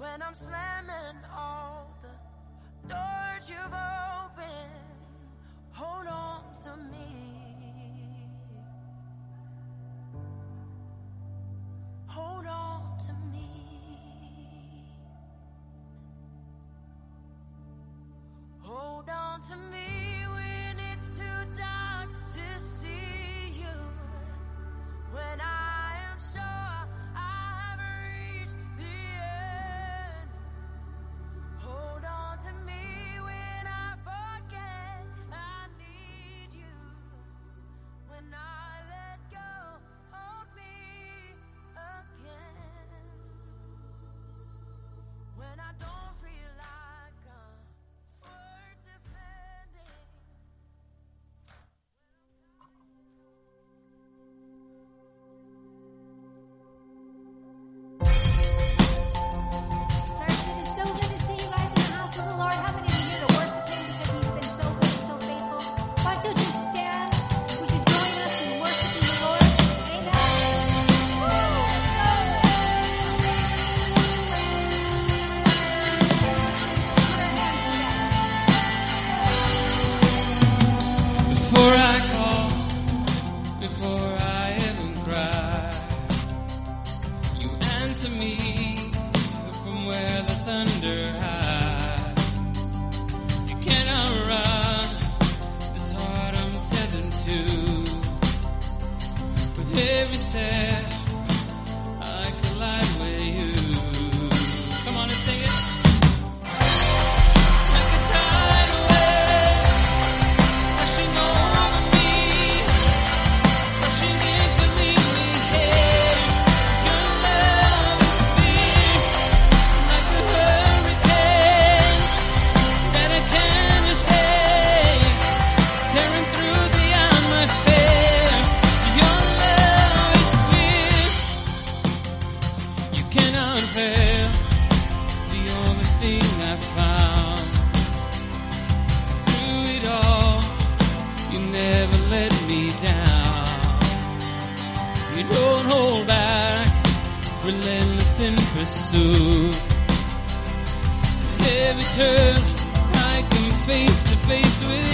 when I'm slamming all the doors you've opened. Hold on to me. Hold on to me. Hold on to me. face to face with.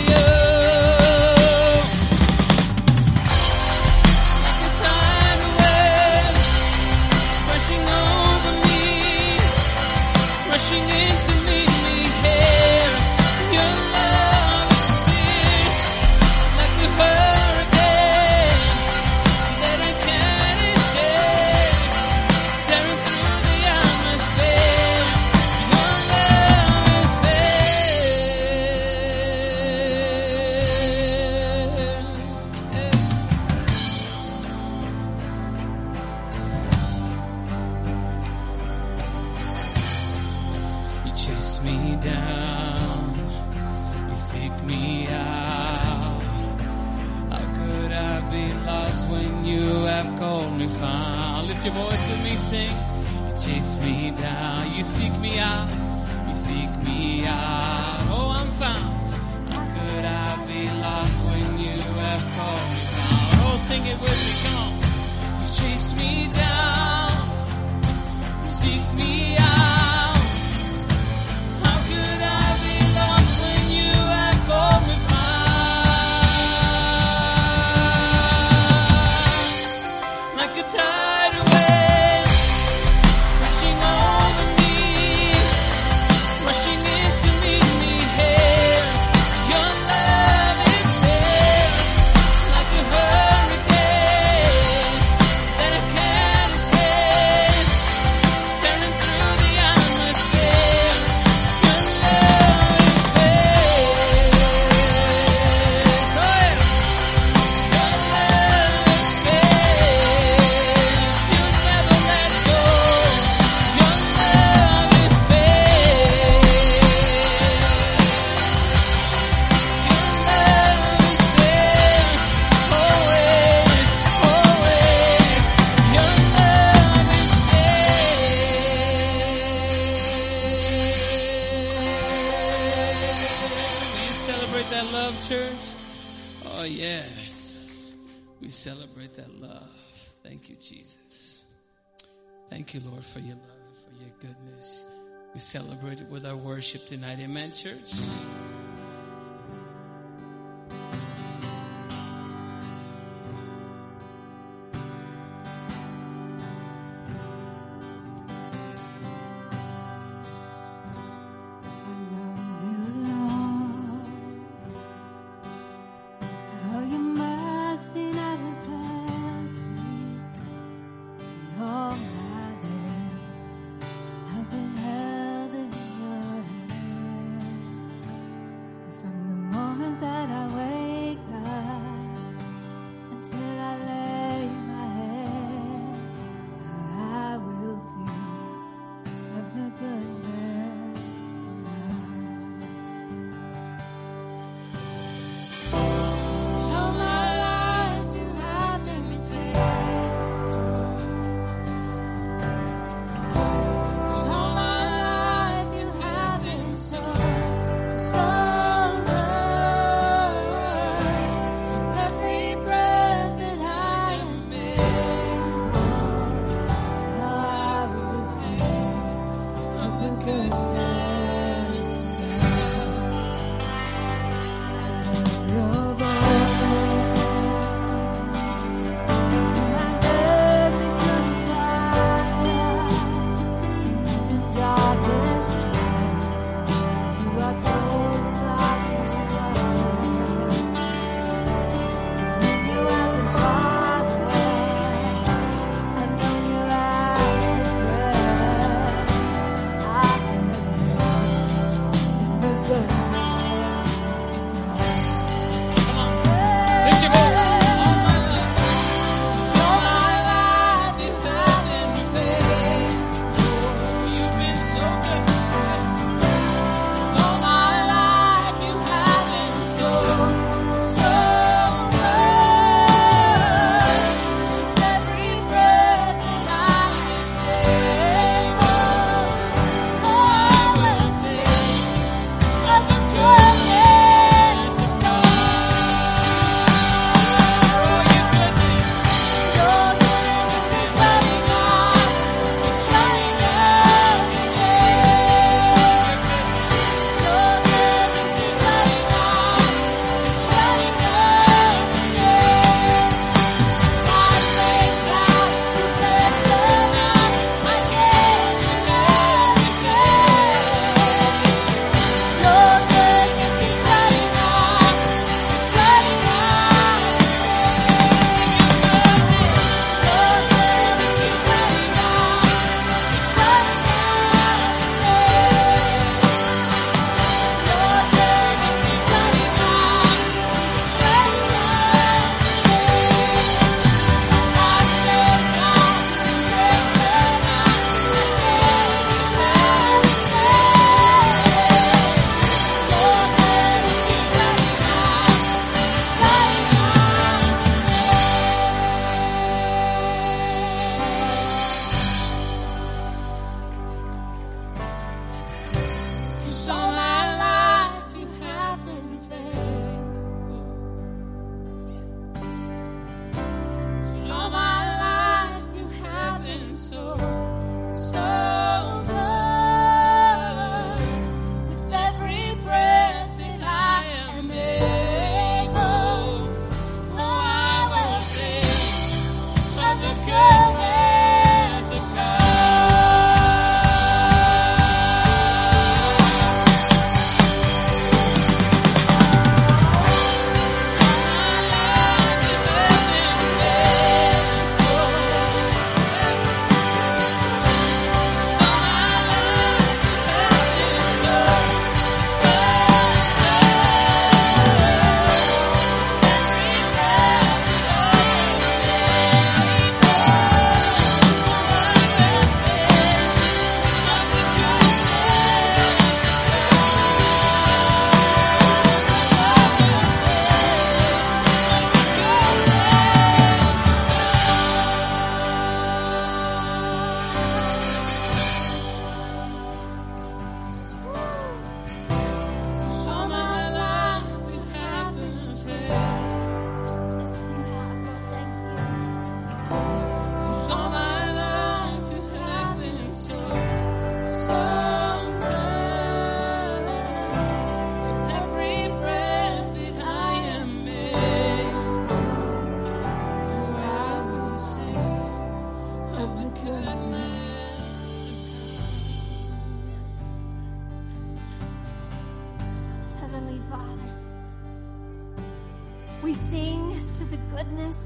We sing to the goodness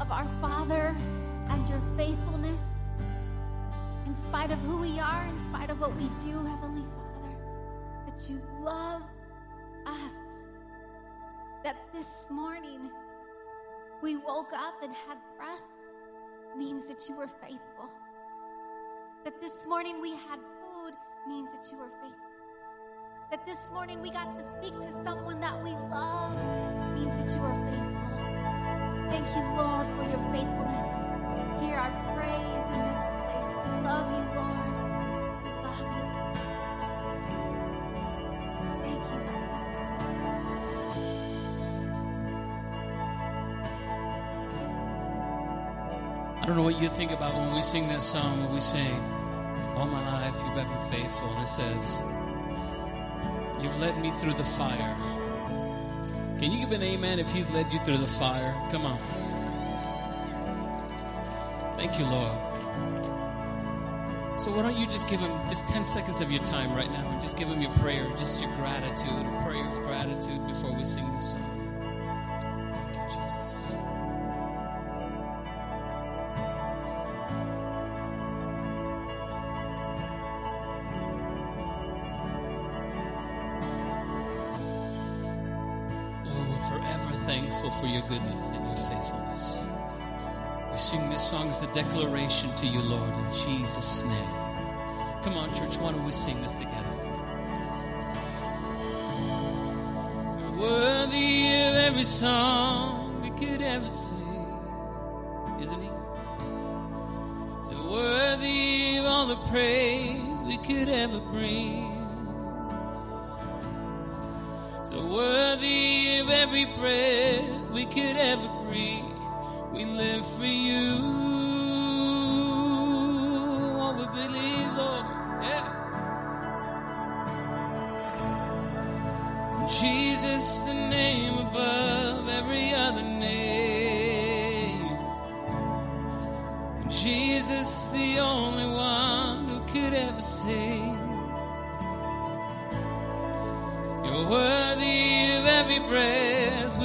of our Father and your faithfulness. In spite of who we are, in spite of what we do, Heavenly Father, that you love us. That this morning we woke up and had breath means that you were faithful. That this morning we had food means that you were faithful. That this morning we got to speak to someone that we love means that you are faithful. Thank you, Lord, for your faithfulness. Hear our praise in this place. We love you, Lord. We love you. Thank you, I don't know what you think about when we sing that song, when we sing, All my life you've been faithful, and it says, You've led me through the fire. Can you give an amen if He's led you through the fire? Come on. Thank you, Lord. So why don't you just give Him just 10 seconds of your time right now and just give Him your prayer, just your gratitude, a prayer of gratitude before we sing this song. Your goodness and your faithfulness. We sing this song as a declaration to you, Lord, in Jesus' name. Come on, church, why don't we sing this together? You're worthy of every song we could ever sing, isn't he? So worthy of all the praise we could ever bring. So worthy of every breath we could ever breathe. We live for you. What we believe, Lord. Yeah. Jesus, the name above every other name. Jesus, the only one who could ever save. You're worthy of every breath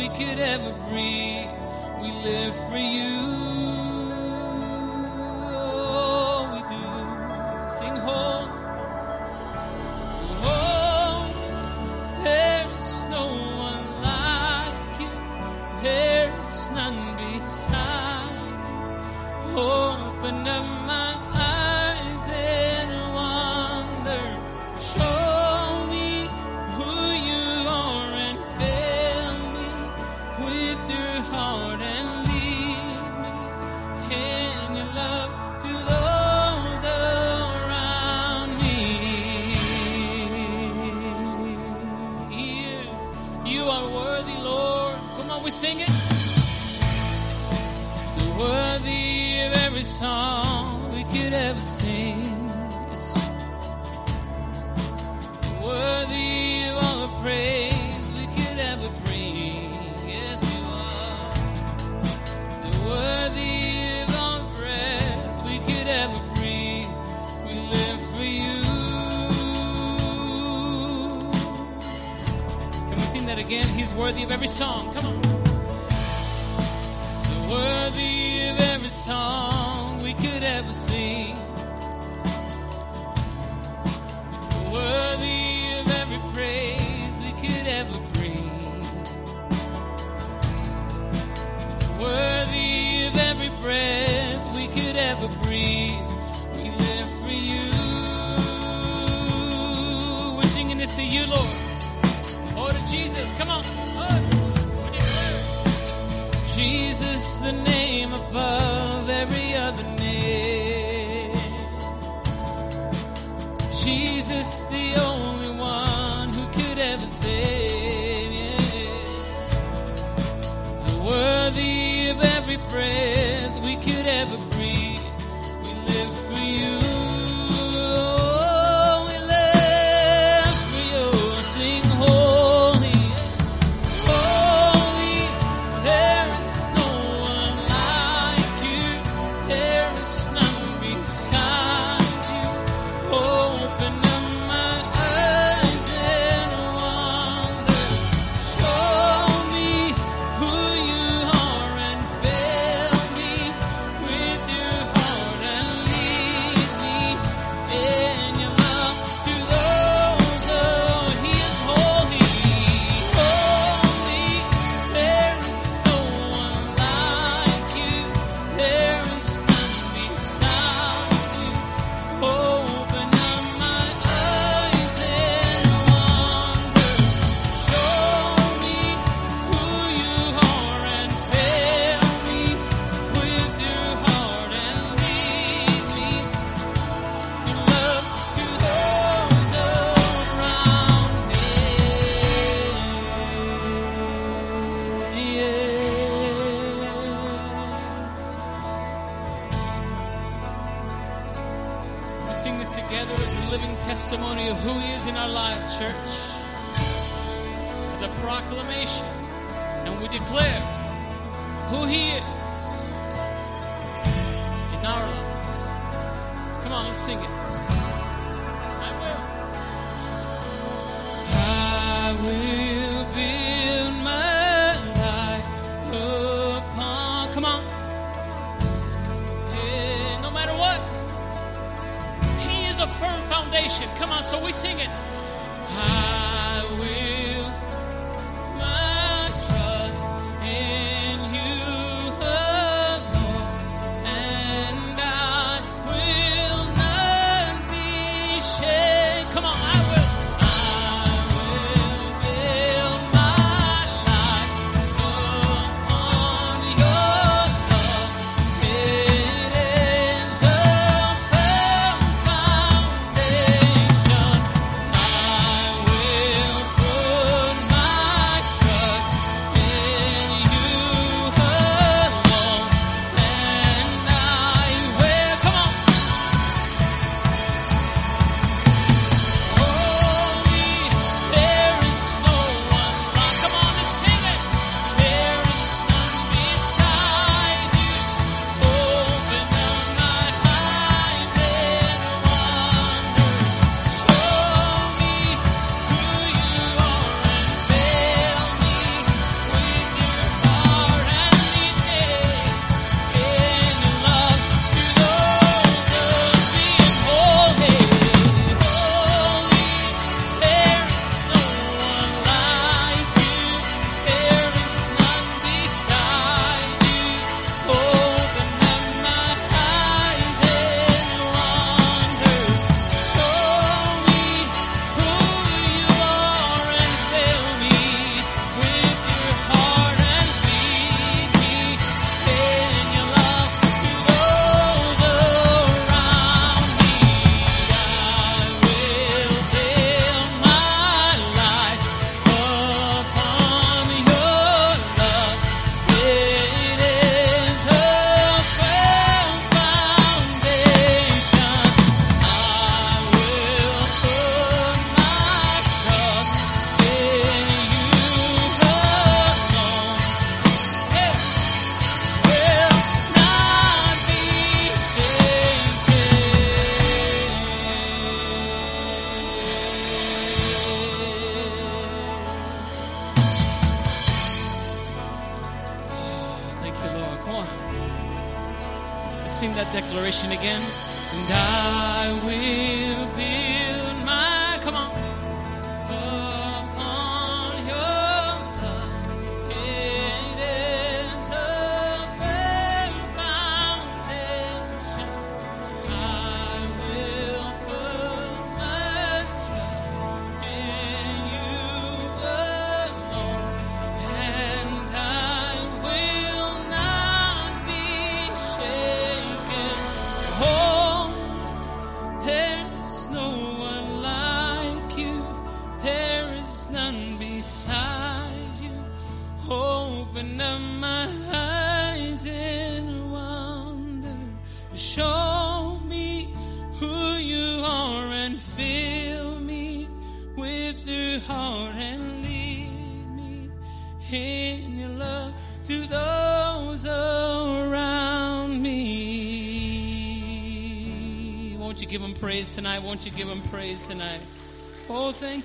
we could ever breathe. We live for you. Song.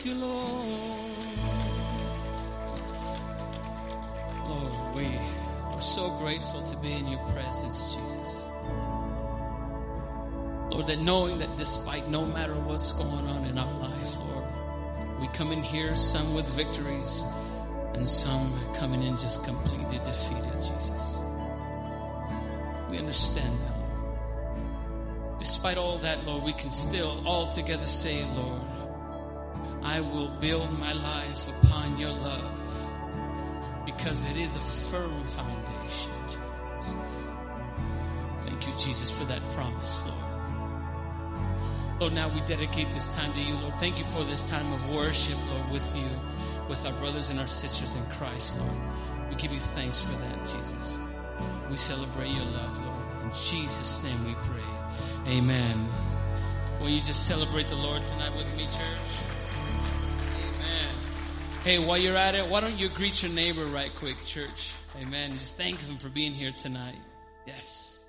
Thank you, Lord. Lord, we are so grateful to be in your presence, Jesus. Lord, that knowing that despite no matter what's going on in our lives, Lord, we come in here, some with victories, and some coming in just completely defeated, Jesus. We understand that, Lord. Despite all that, Lord, we can still all together say, Lord, I will build my life upon your love because it is a firm foundation, Jesus. Thank you, Jesus, for that promise, Lord. Lord, now we dedicate this time to you, Lord. Thank you for this time of worship, Lord, with you, with our brothers and our sisters in Christ, Lord. We give you thanks for that, Jesus. We celebrate your love, Lord. In Jesus' name we pray. Amen. Will you just celebrate the Lord tonight with me, church? Hey, while you're at it, why don't you greet your neighbor right quick, church? Amen. Just thank him for being here tonight. Yes.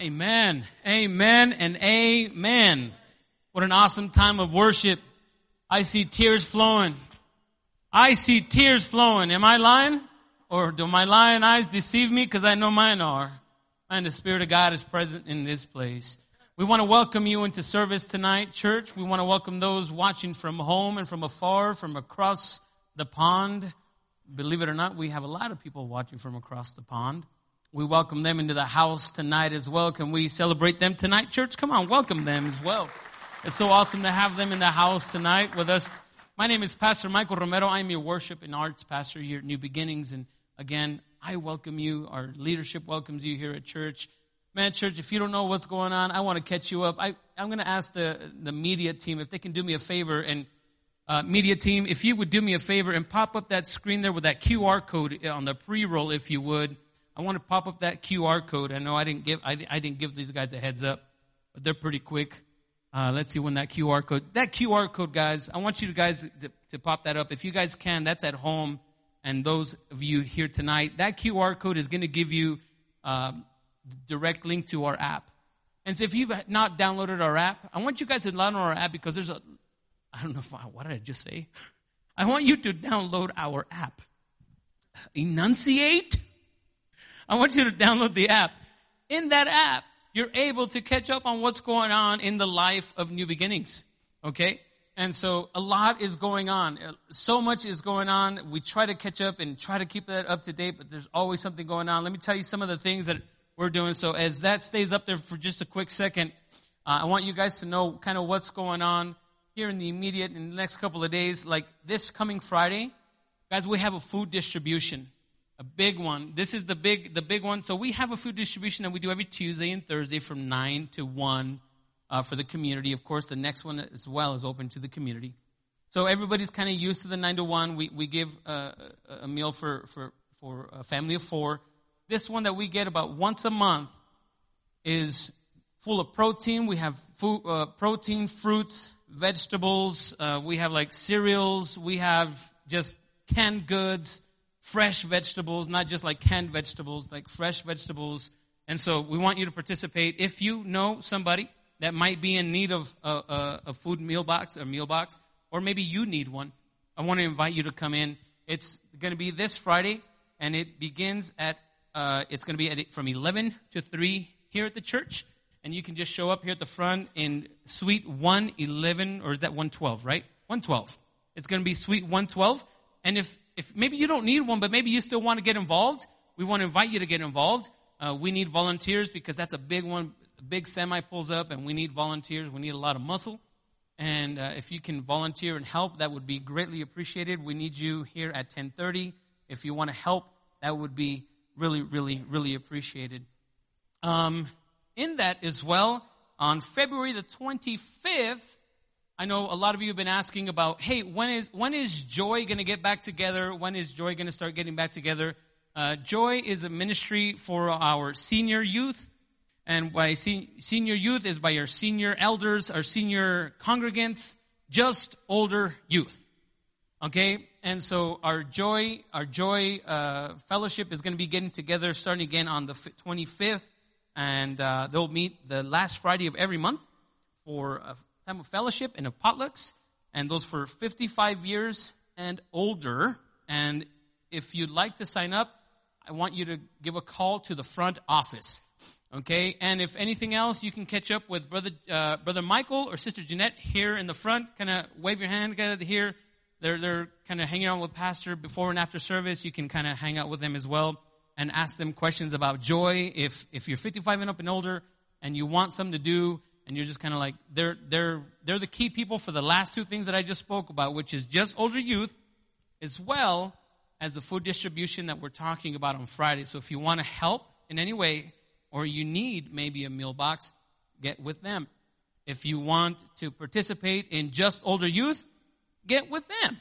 Amen. Amen and amen. What an awesome time of worship. I see tears flowing. I see tears flowing. Am I lying? Or do my lying eyes deceive me? Cause I know mine are. And the Spirit of God is present in this place. We want to welcome you into service tonight, church. We want to welcome those watching from home and from afar, from across the pond. Believe it or not, we have a lot of people watching from across the pond. We welcome them into the house tonight as well. Can we celebrate them tonight, church? Come on, welcome them as well. It's so awesome to have them in the house tonight with us. My name is Pastor Michael Romero. I'm your worship and arts pastor here at New Beginnings. And again, I welcome you. Our leadership welcomes you here at church. Man, church, if you don't know what's going on, I want to catch you up. I, I'm going to ask the, the media team if they can do me a favor and uh, media team, if you would do me a favor and pop up that screen there with that QR code on the pre-roll, if you would. I want to pop up that QR code. I know I didn't give, I, I didn't give these guys a heads up, but they're pretty quick. Uh, let's see when that QR code, that QR code, guys, I want you guys to, to pop that up. If you guys can, that's at home. And those of you here tonight, that QR code is going to give you um, direct link to our app. And so if you've not downloaded our app, I want you guys to download our app because there's a, I don't know if I, what did I just say? I want you to download our app. Enunciate? I want you to download the app. In that app, you're able to catch up on what's going on in the life of New Beginnings. Okay? And so a lot is going on. So much is going on. We try to catch up and try to keep that up to date, but there's always something going on. Let me tell you some of the things that we're doing. So as that stays up there for just a quick second, uh, I want you guys to know kind of what's going on here in the immediate in the next couple of days. Like this coming Friday, guys, we have a food distribution a big one. This is the big, the big one. So we have a food distribution that we do every Tuesday and Thursday from 9 to 1 uh, for the community. Of course, the next one as well is open to the community. So everybody's kind of used to the 9 to 1. We, we give uh, a meal for, for, for a family of four. This one that we get about once a month is full of protein. We have food, uh, protein, fruits, vegetables. Uh, we have like cereals. We have just canned goods fresh vegetables, not just like canned vegetables, like fresh vegetables. And so we want you to participate. If you know somebody that might be in need of a, a, a food meal box or meal box, or maybe you need one, I want to invite you to come in. It's going to be this Friday, and it begins at, uh, it's going to be at, from 11 to 3 here at the church. And you can just show up here at the front in suite 111, or is that 112, right? 112. It's going to be suite 112. And if if maybe you don't need one, but maybe you still want to get involved, we want to invite you to get involved. Uh, we need volunteers because that's a big one. A big semi pulls up and we need volunteers. We need a lot of muscle. And uh, if you can volunteer and help, that would be greatly appreciated. We need you here at 1030. If you want to help, that would be really, really, really appreciated. Um, in that as well, on February the 25th, I know a lot of you have been asking about, hey, when is, when is Joy going to get back together? When is Joy going to start getting back together? Uh, Joy is a ministry for our senior youth. And by se- senior youth is by our senior elders, our senior congregants, just older youth. Okay? And so our Joy, our Joy, uh, fellowship is going to be getting together starting again on the 25th. And, uh, they'll meet the last Friday of every month for time of fellowship and of potlucks, and those for 55 years and older. And if you'd like to sign up, I want you to give a call to the front office. Okay, and if anything else, you can catch up with brother uh, brother Michael or sister Jeanette here in the front. Kind of wave your hand, kind of here. They're they're kind of hanging out with pastor before and after service. You can kind of hang out with them as well and ask them questions about joy. If if you're 55 and up and older and you want something to do, and you're just kind of like they're they're they're the key people for the last two things that I just spoke about, which is just older youth, as well as the food distribution that we're talking about on Friday. So if you want to help in any way, or you need maybe a meal box, get with them. If you want to participate in just older youth, get with them.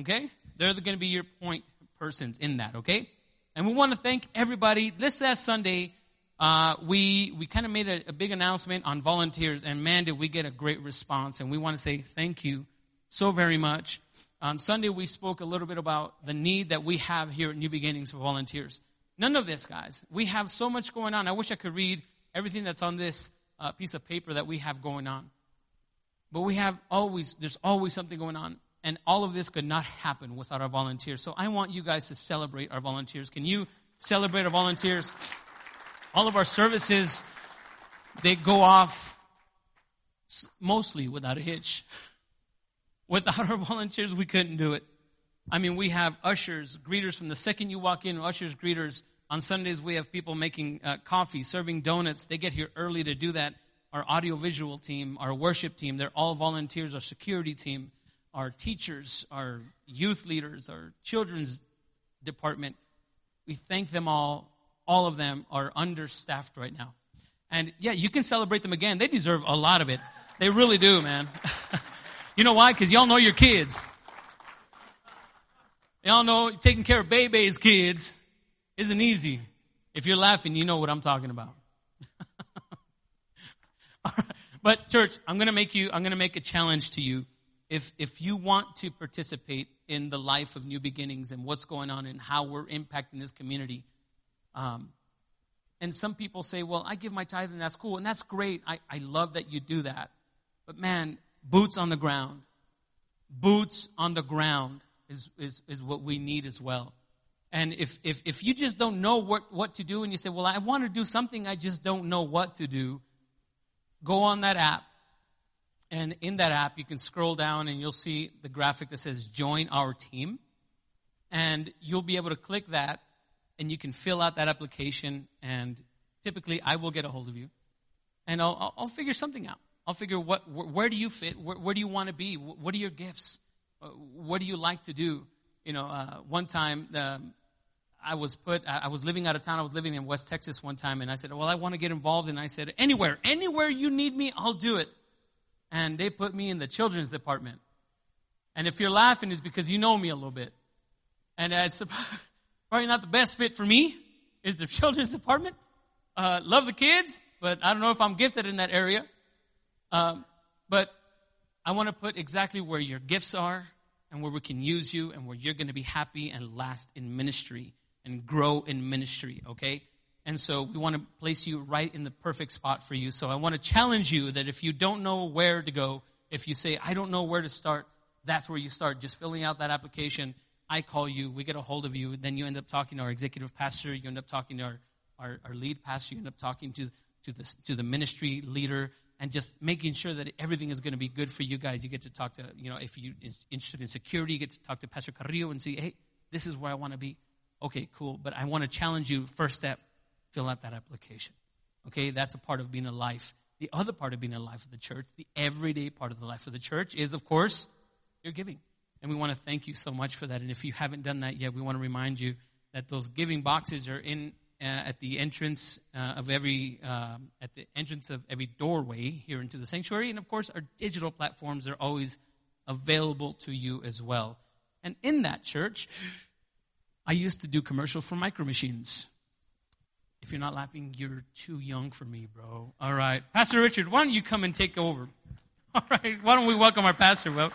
Okay? They're going to be your point persons in that. Okay? And we want to thank everybody. This last Sunday, uh, we we kind of made a, a big announcement on volunteers, and man, did we get a great response! And we want to say thank you so very much. On Sunday, we spoke a little bit about the need that we have here at New Beginnings for volunteers. None of this, guys. We have so much going on. I wish I could read everything that's on this uh, piece of paper that we have going on. But we have always, there's always something going on. And all of this could not happen without our volunteers. So I want you guys to celebrate our volunteers. Can you celebrate our volunteers? All of our services, they go off mostly without a hitch. Without our volunteers, we couldn't do it. I mean, we have ushers, greeters from the second you walk in, ushers, greeters. On Sundays, we have people making uh, coffee, serving donuts. They get here early to do that. Our audiovisual team, our worship team, they're all volunteers. Our security team, our teachers, our youth leaders, our children's department. We thank them all. All of them are understaffed right now. And yeah, you can celebrate them again. They deserve a lot of it. They really do, man. you know why? Because y'all know your kids. Y'all know taking care of baby's kids isn't easy. If you're laughing, you know what I'm talking about. But church, I'm to make you, I'm to make a challenge to you. If, if you want to participate in the life of new beginnings and what's going on and how we're impacting this community, um, and some people say, well, I give my tithe and that's cool. And that's great. I, I love that you do that. But man, boots on the ground. Boots on the ground is, is, is what we need as well. And if, if, if you just don't know what, what to do and you say, well, I want to do something, I just don't know what to do, go on that app. And in that app, you can scroll down and you'll see the graphic that says join our team. And you'll be able to click that and you can fill out that application. And typically I will get a hold of you and I'll, I'll, figure something out. I'll figure what, where, where do you fit? Where, where, do you want to be? What are your gifts? Uh, what do you like to do? You know, uh, one time, um, I was put, I was living out of town. I was living in West Texas one time and I said, well, I want to get involved. And I said, anywhere, anywhere you need me, I'll do it. And they put me in the children's department. And if you're laughing, it's because you know me a little bit. And it's probably not the best fit for me is the children's department. Uh, love the kids, but I don't know if I'm gifted in that area. Um, but I want to put exactly where your gifts are and where we can use you and where you're going to be happy and last in ministry and grow in ministry, okay? And so we want to place you right in the perfect spot for you. So I want to challenge you that if you don't know where to go, if you say, I don't know where to start, that's where you start. Just filling out that application. I call you, we get a hold of you, then you end up talking to our executive pastor, you end up talking to our, our, our lead pastor, you end up talking to, to, the, to the ministry leader, and just making sure that everything is going to be good for you guys. You get to talk to, you know, if you're interested in security, you get to talk to Pastor Carrillo and say, hey, this is where I want to be. Okay, cool. But I want to challenge you. First step, fill out that application. Okay, that's a part of being a life. The other part of being a life of the church, the everyday part of the life of the church is, of course, your giving. And we want to thank you so much for that. And if you haven't done that yet, we want to remind you that those giving boxes are in uh, at the entrance uh, of every um, at the entrance of every doorway here into the sanctuary. And of course, our digital platforms are always available to you as well. And in that church, I used to do commercial for micro machines. If you're not laughing, you're too young for me, bro. All right. Pastor Richard, why don't you come and take over? All right. Why don't we welcome our pastor, Well,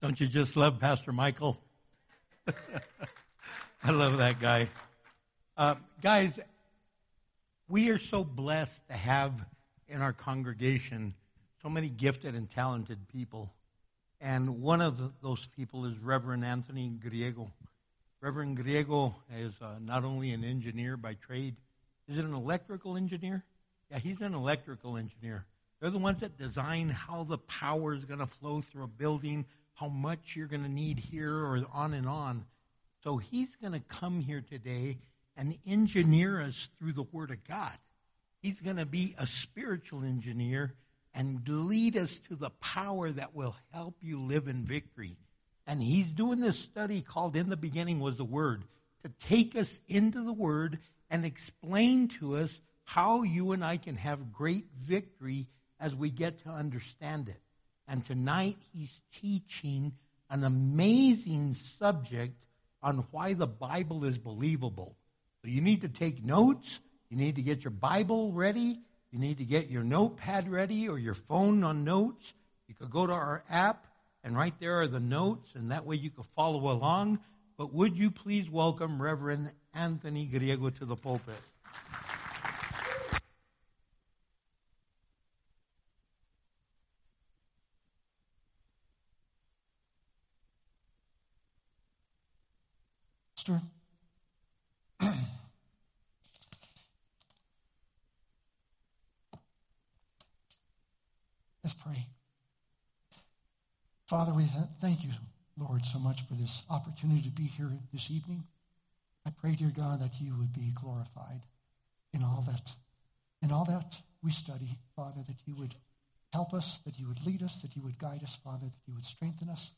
Don't you just love Pastor Michael? I love that guy. Uh, guys, we are so blessed to have in our congregation so many gifted and talented people. And one of those people is Reverend Anthony Griego. Reverend Griego is uh, not only an engineer by trade, is it an electrical engineer? Yeah, he's an electrical engineer. They're the ones that design how the power is going to flow through a building, how much you're going to need here, or on and on. So he's going to come here today and engineer us through the Word of God. He's going to be a spiritual engineer and lead us to the power that will help you live in victory. And he's doing this study called In the Beginning Was the Word to take us into the Word and explain to us how you and I can have great victory as we get to understand it. And tonight he's teaching an amazing subject on why the Bible is believable. So you need to take notes. You need to get your Bible ready. You need to get your notepad ready or your phone on notes. You could go to our app and right there are the notes and that way you can follow along. But would you please welcome Reverend Anthony Griego to the pulpit? Pastor. Let's pray. Father, we thank you, Lord, so much for this opportunity to be here this evening. I pray, dear God, that you would be glorified in all that, in all that we study, Father, that you would help us, that you would lead us, that you would guide us, Father, that you would strengthen us.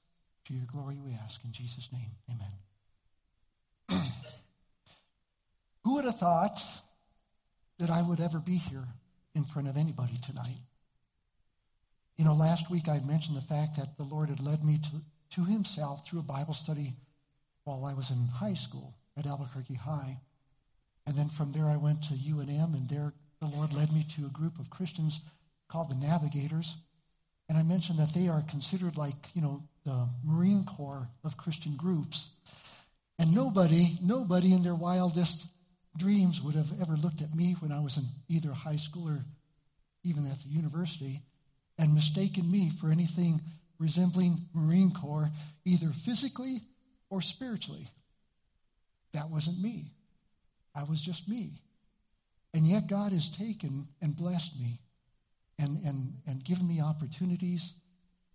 To your glory we ask in Jesus' name. Amen. Who would have thought that I would ever be here in front of anybody tonight? You know, last week I mentioned the fact that the Lord had led me to, to Himself through a Bible study while I was in high school at Albuquerque High. And then from there I went to UNM, and there the Lord led me to a group of Christians called the Navigators. And I mentioned that they are considered like, you know, the Marine Corps of Christian groups. And nobody, nobody in their wildest dreams would have ever looked at me when I was in either high school or even at the university and mistaken me for anything resembling Marine Corps, either physically or spiritually. That wasn't me. I was just me. And yet God has taken and blessed me and, and, and given me opportunities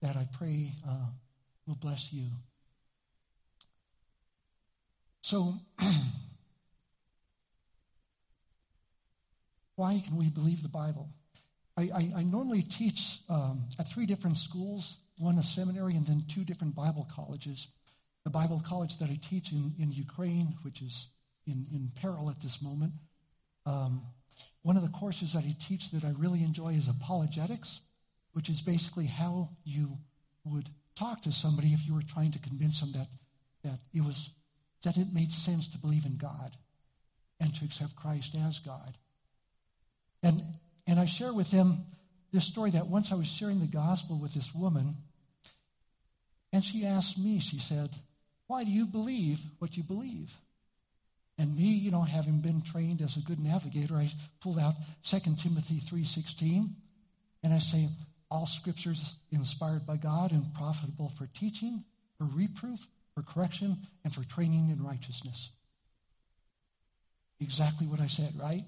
that I pray uh, will bless you. So, why can we believe the Bible? I, I, I normally teach um, at three different schools one a seminary and then two different Bible colleges. The Bible college that I teach in, in Ukraine, which is in, in peril at this moment. Um, one of the courses that I teach that I really enjoy is apologetics, which is basically how you would talk to somebody if you were trying to convince them that, that it was that it made sense to believe in God and to accept Christ as God. And and I share with them this story that once I was sharing the gospel with this woman, and she asked me, she said, Why do you believe what you believe? And me, you know, having been trained as a good navigator, I pulled out 2 Timothy 3.16, and I say, all scriptures inspired by God and profitable for teaching, for reproof, for correction, and for training in righteousness. Exactly what I said, right?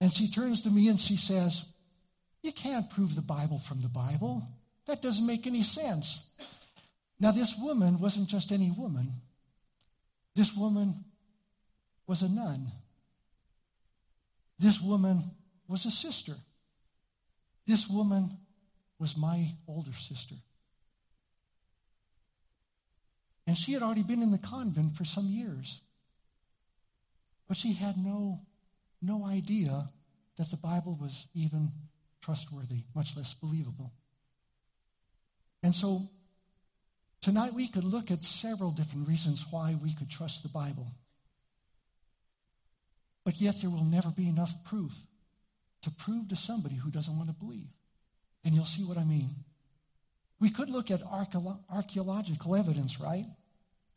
And she turns to me and she says, You can't prove the Bible from the Bible. That doesn't make any sense. Now, this woman wasn't just any woman, this woman was a nun. This woman was a sister. This woman was my older sister. And she had already been in the convent for some years. But she had no no idea that the Bible was even trustworthy, much less believable. And so tonight we could look at several different reasons why we could trust the Bible. But yet there will never be enough proof to prove to somebody who doesn't want to believe. And you'll see what I mean. We could look at archaeological evidence, right?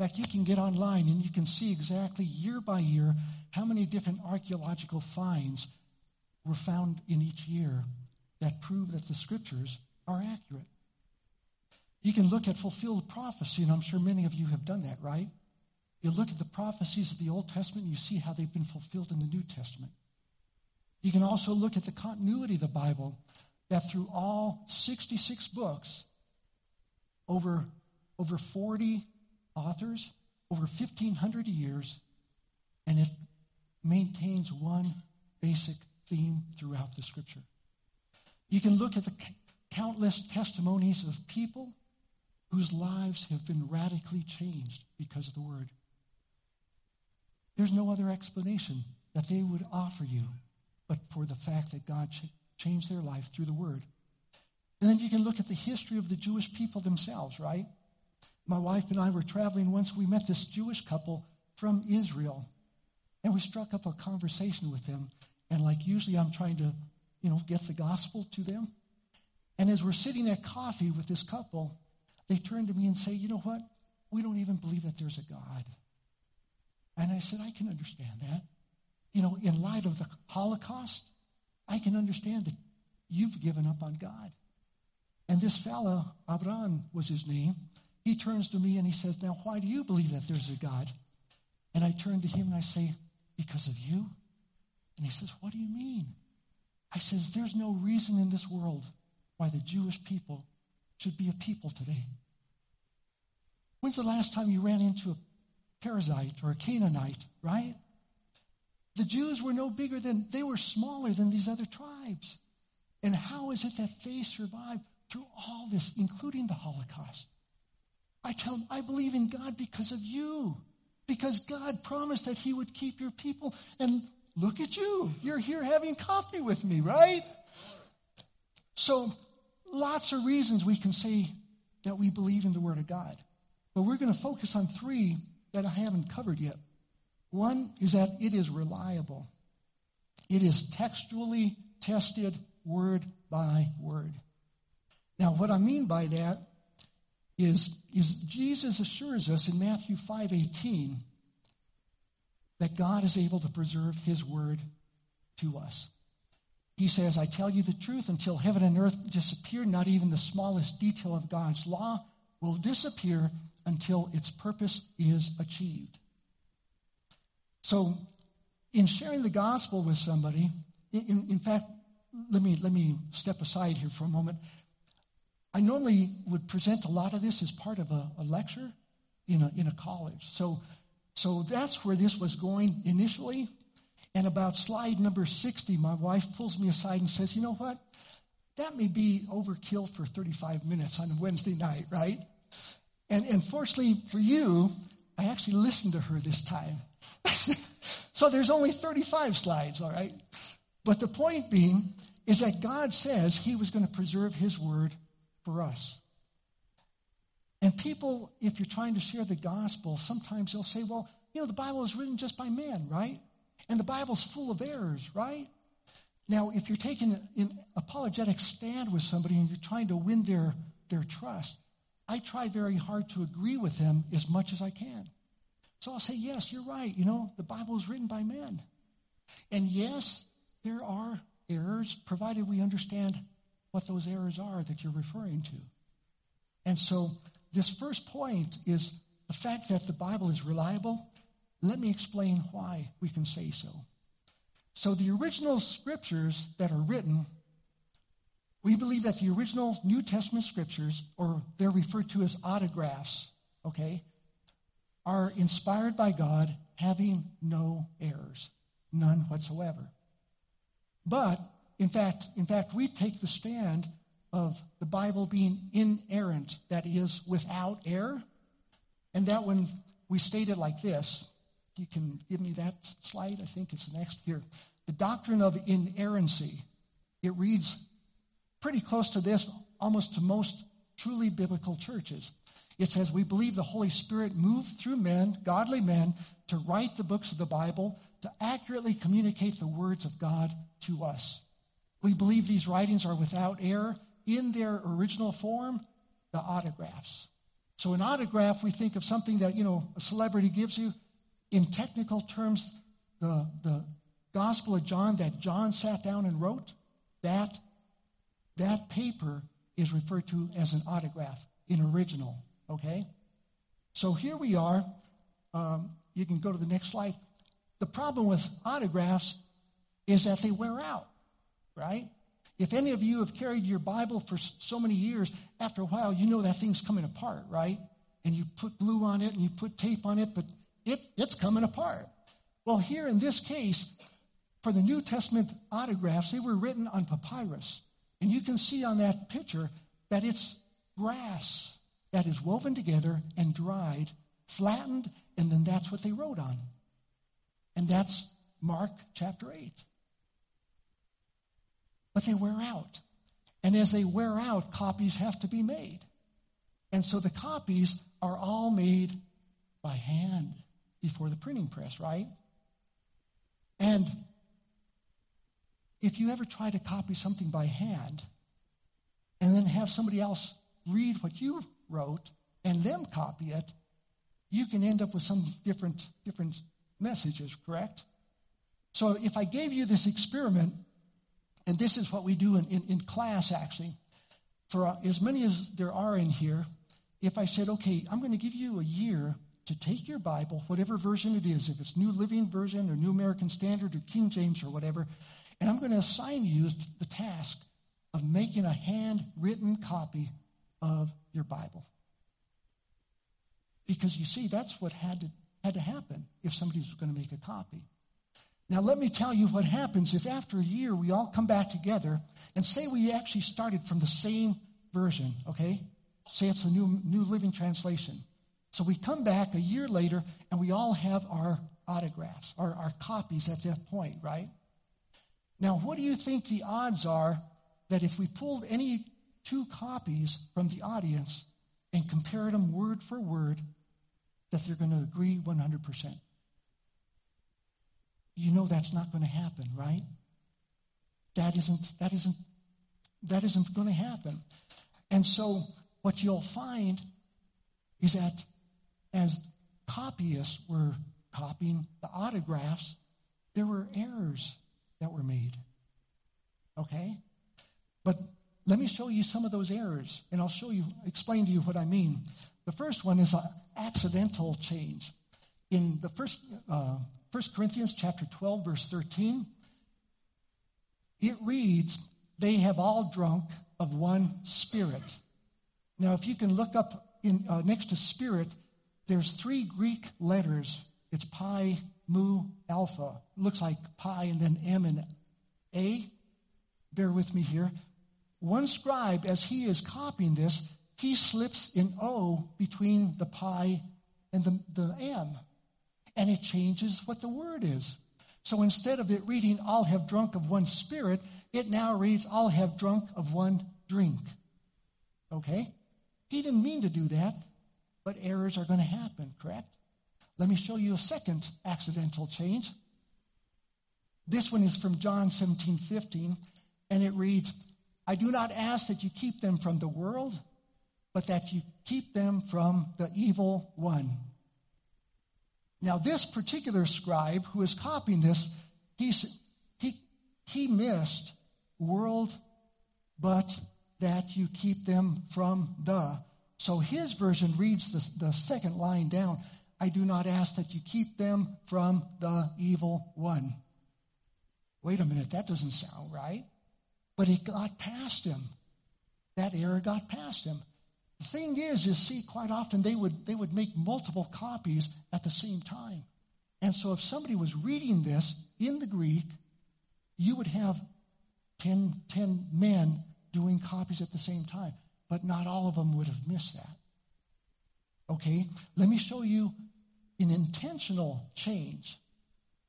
fact, you can get online and you can see exactly year by year how many different archaeological finds were found in each year that prove that the scriptures are accurate. You can look at fulfilled prophecy, and I'm sure many of you have done that, right? You look at the prophecies of the Old Testament, you see how they've been fulfilled in the New Testament. You can also look at the continuity of the Bible, that through all 66 books, over, over 40 authors over 1,500 years, and it maintains one basic theme throughout the scripture. You can look at the countless testimonies of people whose lives have been radically changed because of the word. There's no other explanation that they would offer you, but for the fact that God ch- changed their life through the word. And then you can look at the history of the Jewish people themselves, right? My wife and I were traveling once. We met this Jewish couple from Israel. And we struck up a conversation with them. And like usually I'm trying to, you know, get the gospel to them. And as we're sitting at coffee with this couple, they turn to me and say, you know what? We don't even believe that there's a God. And I said, I can understand that. You know, in light of the Holocaust, I can understand that you've given up on God. And this fellow, Abraham was his name, he turns to me and he says, Now, why do you believe that there's a God? And I turn to him and I say, Because of you? And he says, What do you mean? I says, There's no reason in this world why the Jewish people should be a people today. When's the last time you ran into a Perizzite or a Canaanite, right? The Jews were no bigger than, they were smaller than these other tribes. And how is it that they survived through all this, including the Holocaust? I tell them, I believe in God because of you. Because God promised that He would keep your people. And look at you. You're here having coffee with me, right? So, lots of reasons we can say that we believe in the Word of God. But we're going to focus on three that I haven't covered yet. One is that it is reliable, it is textually tested word by word. Now, what I mean by that is, is Jesus assures us in Matthew 5:18 that God is able to preserve his word to us. He says, I tell you the truth, until heaven and earth disappear, not even the smallest detail of God's law will disappear until its purpose is achieved. So, in sharing the gospel with somebody, in, in fact, let me, let me step aside here for a moment. I normally would present a lot of this as part of a, a lecture in a, in a college. So, so that's where this was going initially. And about slide number 60, my wife pulls me aside and says, You know what? That may be overkill for 35 minutes on a Wednesday night, right? And, and fortunately for you, I actually listened to her this time. so there's only 35 slides, all right? But the point being is that God says he was going to preserve his word for us. And people, if you're trying to share the gospel, sometimes they'll say, well, you know, the Bible is written just by man, right? And the Bible's full of errors, right? Now, if you're taking an apologetic stand with somebody and you're trying to win their, their trust, I try very hard to agree with them as much as I can. So I'll say, yes, you're right. You know, the Bible is written by men. And yes, there are errors, provided we understand what those errors are that you're referring to. And so this first point is the fact that the Bible is reliable. Let me explain why we can say so. So the original scriptures that are written, we believe that the original New Testament scriptures, or they're referred to as autographs, okay, are inspired by God, having no errors, none whatsoever. But in fact, in fact, we take the stand of the Bible being inerrant, that is, without error. And that one we state it like this. You can give me that slide. I think it's next here. The doctrine of inerrancy. It reads pretty close to this, almost to most truly biblical churches. It says, We believe the Holy Spirit moved through men, godly men, to write the books of the Bible, to accurately communicate the words of God to us. We believe these writings are without error in their original form, the autographs. So, an autograph, we think of something that, you know, a celebrity gives you. In technical terms, the, the Gospel of John that John sat down and wrote, that, that paper is referred to as an autograph, in original. Okay? So here we are. Um, you can go to the next slide. The problem with autographs is that they wear out, right? If any of you have carried your Bible for so many years, after a while, you know that thing's coming apart, right? And you put glue on it and you put tape on it, but it, it's coming apart. Well, here in this case, for the New Testament autographs, they were written on papyrus. And you can see on that picture that it's grass that is woven together and dried, flattened, and then that's what they wrote on. And that's Mark chapter 8. But they wear out. And as they wear out, copies have to be made. And so the copies are all made by hand before the printing press, right? And if you ever try to copy something by hand and then have somebody else read what you wrote and them copy it, you can end up with some different, different messages, correct? So if I gave you this experiment, and this is what we do in, in, in class actually, for uh, as many as there are in here, if I said, okay, I'm going to give you a year to take your Bible, whatever version it is, if it's New Living Version or New American Standard or King James or whatever, and I'm going to assign you the task of making a handwritten copy of your Bible. Because you see, that's what had to, had to happen if somebody was going to make a copy. Now, let me tell you what happens if after a year we all come back together and say we actually started from the same version, okay? Say it's the New, New Living Translation. So we come back a year later and we all have our autographs, our, our copies at that point, right? Now, what do you think the odds are that if we pulled any two copies from the audience and compared them word for word, that they're going to agree 100%? You know that's not going to happen, right? That isn't, that isn't, that isn't going to happen. And so what you'll find is that as copyists were copying the autographs, there were errors that were made. Okay? But let me show you some of those errors, and I'll show you, explain to you what I mean. The first one is an accidental change. In the first, uh, 1 Corinthians chapter 12, verse 13, it reads, They have all drunk of one spirit. Now, if you can look up in, uh, next to spirit, there's three Greek letters. It's pi, mu, alpha. It looks like pi and then M and A. Bear with me here. One scribe, as he is copying this, he slips an O between the pi and the, the M. And it changes what the word is. So instead of it reading, I'll have drunk of one spirit, it now reads, I'll have drunk of one drink. Okay? He didn't mean to do that, but errors are going to happen, correct? Let me show you a second accidental change. This one is from John 17, 15, and it reads, I do not ask that you keep them from the world, but that you keep them from the evil one. Now, this particular scribe who is copying this, he's, he, he missed world, but that you keep them from the. So his version reads the, the second line down I do not ask that you keep them from the evil one. Wait a minute, that doesn't sound right. But it got past him. That error got past him. The thing is, is see, quite often they would they would make multiple copies at the same time. And so if somebody was reading this in the Greek, you would have 10, 10 men doing copies at the same time. But not all of them would have missed that. Okay? Let me show you an intentional change.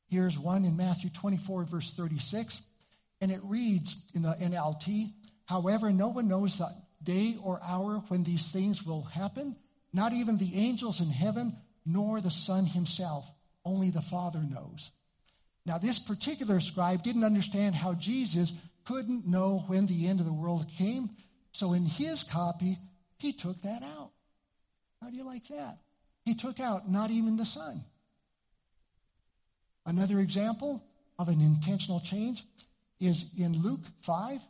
Here's one in Matthew 24, verse 36. And it reads in the NLT, however, no one knows the day or hour when these things will happen, not even the angels in heaven, nor the Son himself. Only the Father knows. Now, this particular scribe didn't understand how Jesus couldn't know when the end of the world came, so in his copy, he took that out. How do you like that? He took out not even the Son. Another example of an intentional change is in Luke 5,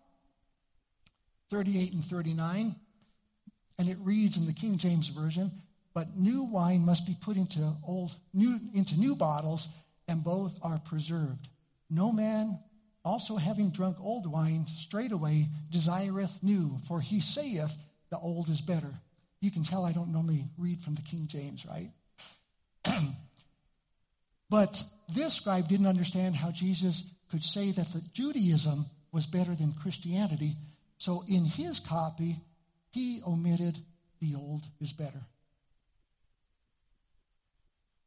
38 and 39. And it reads in the King James Version, but new wine must be put into old new into new bottles, and both are preserved. No man also having drunk old wine straightway desireth new, for he saith the old is better. You can tell I don't normally read from the King James, right? but this scribe didn't understand how Jesus could say that the Judaism was better than Christianity. So in his copy, he omitted the old is better.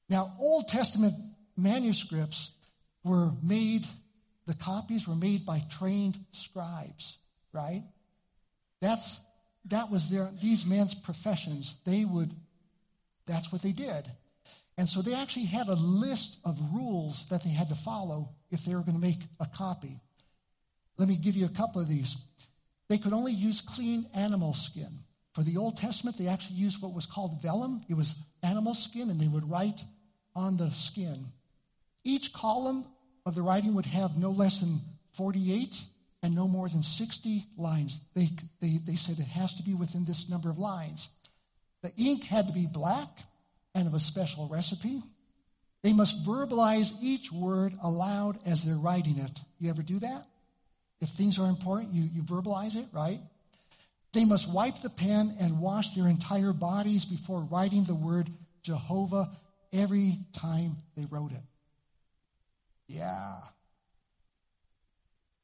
Now, Old Testament manuscripts were made, the copies were made by trained scribes, right? That's, that was their, these men's professions. They would, that's what they did. And so they actually had a list of rules that they had to follow if they were going to make a copy. Let me give you a couple of these. They could only use clean animal skin. For the Old Testament, they actually used what was called vellum. It was animal skin, and they would write on the skin. Each column of the writing would have no less than 48 and no more than 60 lines. They, they, they said it has to be within this number of lines. The ink had to be black and of a special recipe. They must verbalize each word aloud as they're writing it. You ever do that? If things are important, you, you verbalize it, right? They must wipe the pen and wash their entire bodies before writing the word Jehovah every time they wrote it. Yeah.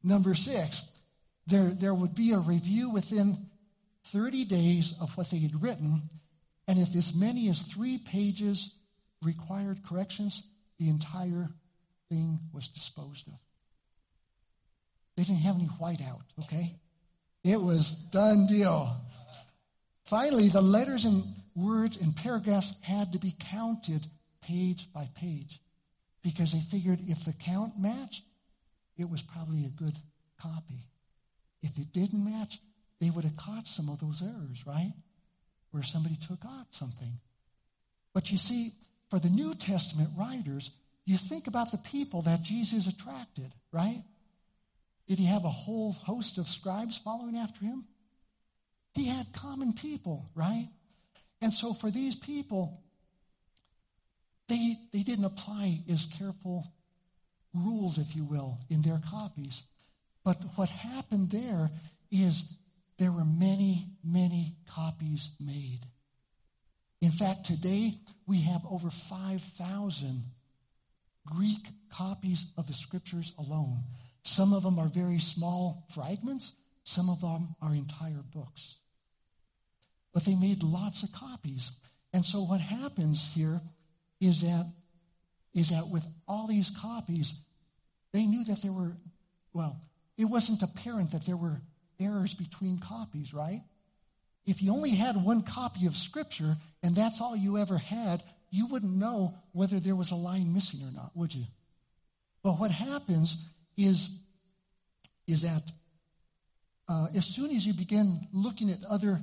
Number six, there, there would be a review within 30 days of what they had written, and if as many as three pages required corrections, the entire thing was disposed of. They didn't have any whiteout, okay? It was done deal. Finally, the letters and words and paragraphs had to be counted page by page because they figured if the count matched, it was probably a good copy. If it didn't match, they would have caught some of those errors, right? Where somebody took out something. But you see, for the New Testament writers, you think about the people that Jesus attracted, right? Did he have a whole host of scribes following after him? He had common people, right? And so for these people, they, they didn't apply as careful rules, if you will, in their copies. But what happened there is there were many, many copies made. In fact, today we have over 5,000 Greek copies of the scriptures alone. Some of them are very small fragments, some of them are entire books. But they made lots of copies. And so what happens here is that is that with all these copies, they knew that there were, well, it wasn't apparent that there were errors between copies, right? If you only had one copy of Scripture and that's all you ever had, you wouldn't know whether there was a line missing or not, would you? But what happens is, is that uh, as soon as you begin looking at other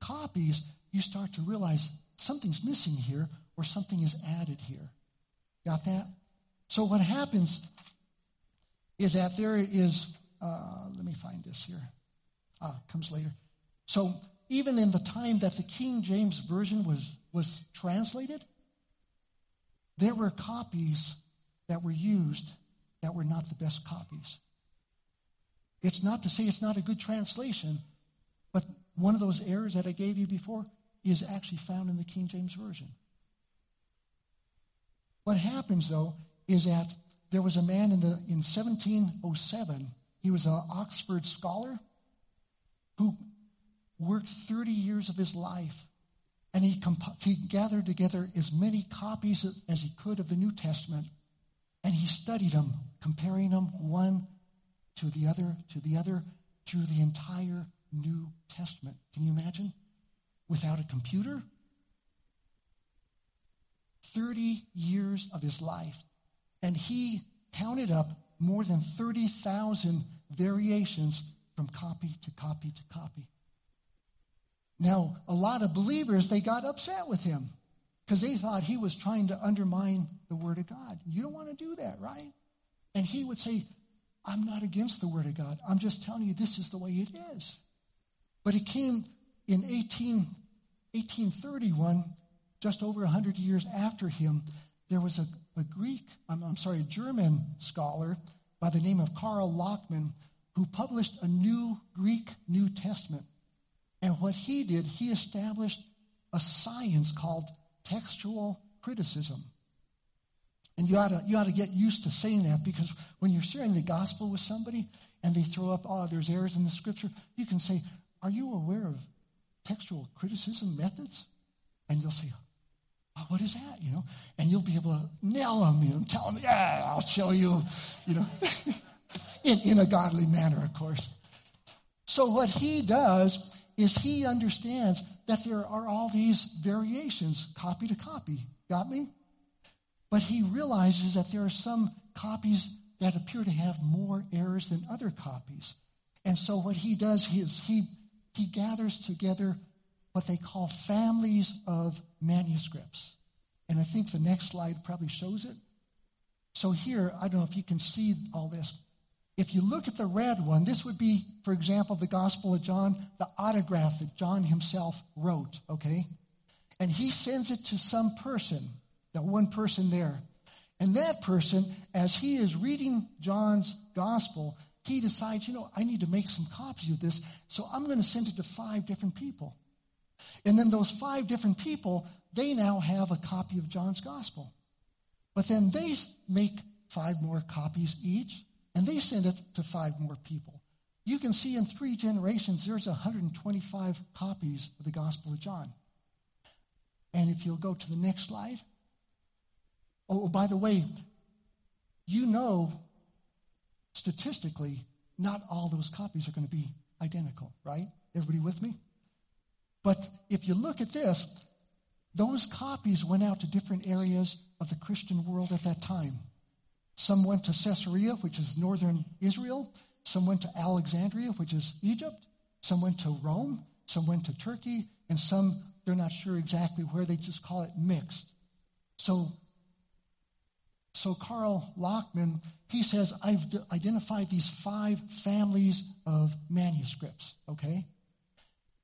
copies, you start to realize something's missing here or something is added here. Got that? So what happens is that there is, uh, let me find this here. Ah, comes later. So even in the time that the King James Version was, was translated, there were copies that were used that were not the best copies. It's not to say it's not a good translation, but one of those errors that I gave you before is actually found in the King James Version. What happens, though, is that there was a man in, the, in 1707, he was an Oxford scholar who worked 30 years of his life and he, comp- he gathered together as many copies as he could of the New Testament and he studied them, comparing them one to the other, to the other, through the entire New Testament. Can you imagine? Without a computer? 30 years of his life. And he counted up more than 30,000 variations from copy to copy to copy. Now, a lot of believers, they got upset with him because they thought he was trying to undermine the Word of God. You don't want to do that, right? And he would say, I'm not against the Word of God. I'm just telling you this is the way it is. But it came in 18, 1831, just over 100 years after him, there was a, a Greek, I'm, I'm sorry, a German scholar by the name of Karl Lachmann who published a new Greek New Testament. And what he did, he established a science called textual criticism. And you ought, to, you ought to get used to saying that because when you're sharing the gospel with somebody and they throw up, oh, there's errors in the scripture, you can say, Are you aware of textual criticism methods? And they'll say, "Oh, what is that? You know, and you'll be able to nail them, you know, tell them, yeah, I'll show you, you know, in, in a godly manner, of course. So what he does is he understands that there are all these variations, copy to copy. Got me? But he realizes that there are some copies that appear to have more errors than other copies. And so what he does is he, he gathers together what they call families of manuscripts. And I think the next slide probably shows it. So here, I don't know if you can see all this. If you look at the red one, this would be, for example, the Gospel of John, the autograph that John himself wrote, okay? And he sends it to some person, that one person there. And that person, as he is reading John's Gospel, he decides, you know, I need to make some copies of this, so I'm going to send it to five different people. And then those five different people, they now have a copy of John's Gospel. But then they make five more copies each, and they send it to five more people. You can see in three generations, there's 125 copies of the Gospel of John. And if you'll go to the next slide. Oh, by the way, you know statistically, not all those copies are going to be identical, right? Everybody with me? But if you look at this, those copies went out to different areas of the Christian world at that time. Some went to Caesarea, which is northern Israel. Some went to Alexandria, which is Egypt. Some went to Rome. Some went to Turkey. And some, they're not sure exactly where. They just call it mixed. So, so Karl Lachmann, he says, I've identified these five families of manuscripts, okay?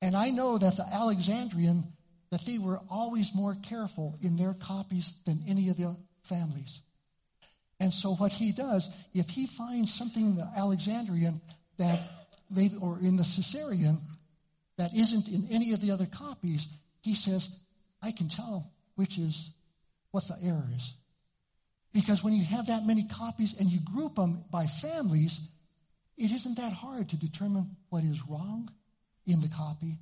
And I know that the Alexandrian, that they were always more careful in their copies than any of the families. And so what he does, if he finds something in the Alexandrian that they, or in the Caesarean that isn't in any of the other copies, he says, I can tell which is what the error is. Because when you have that many copies and you group them by families, it isn't that hard to determine what is wrong in the copy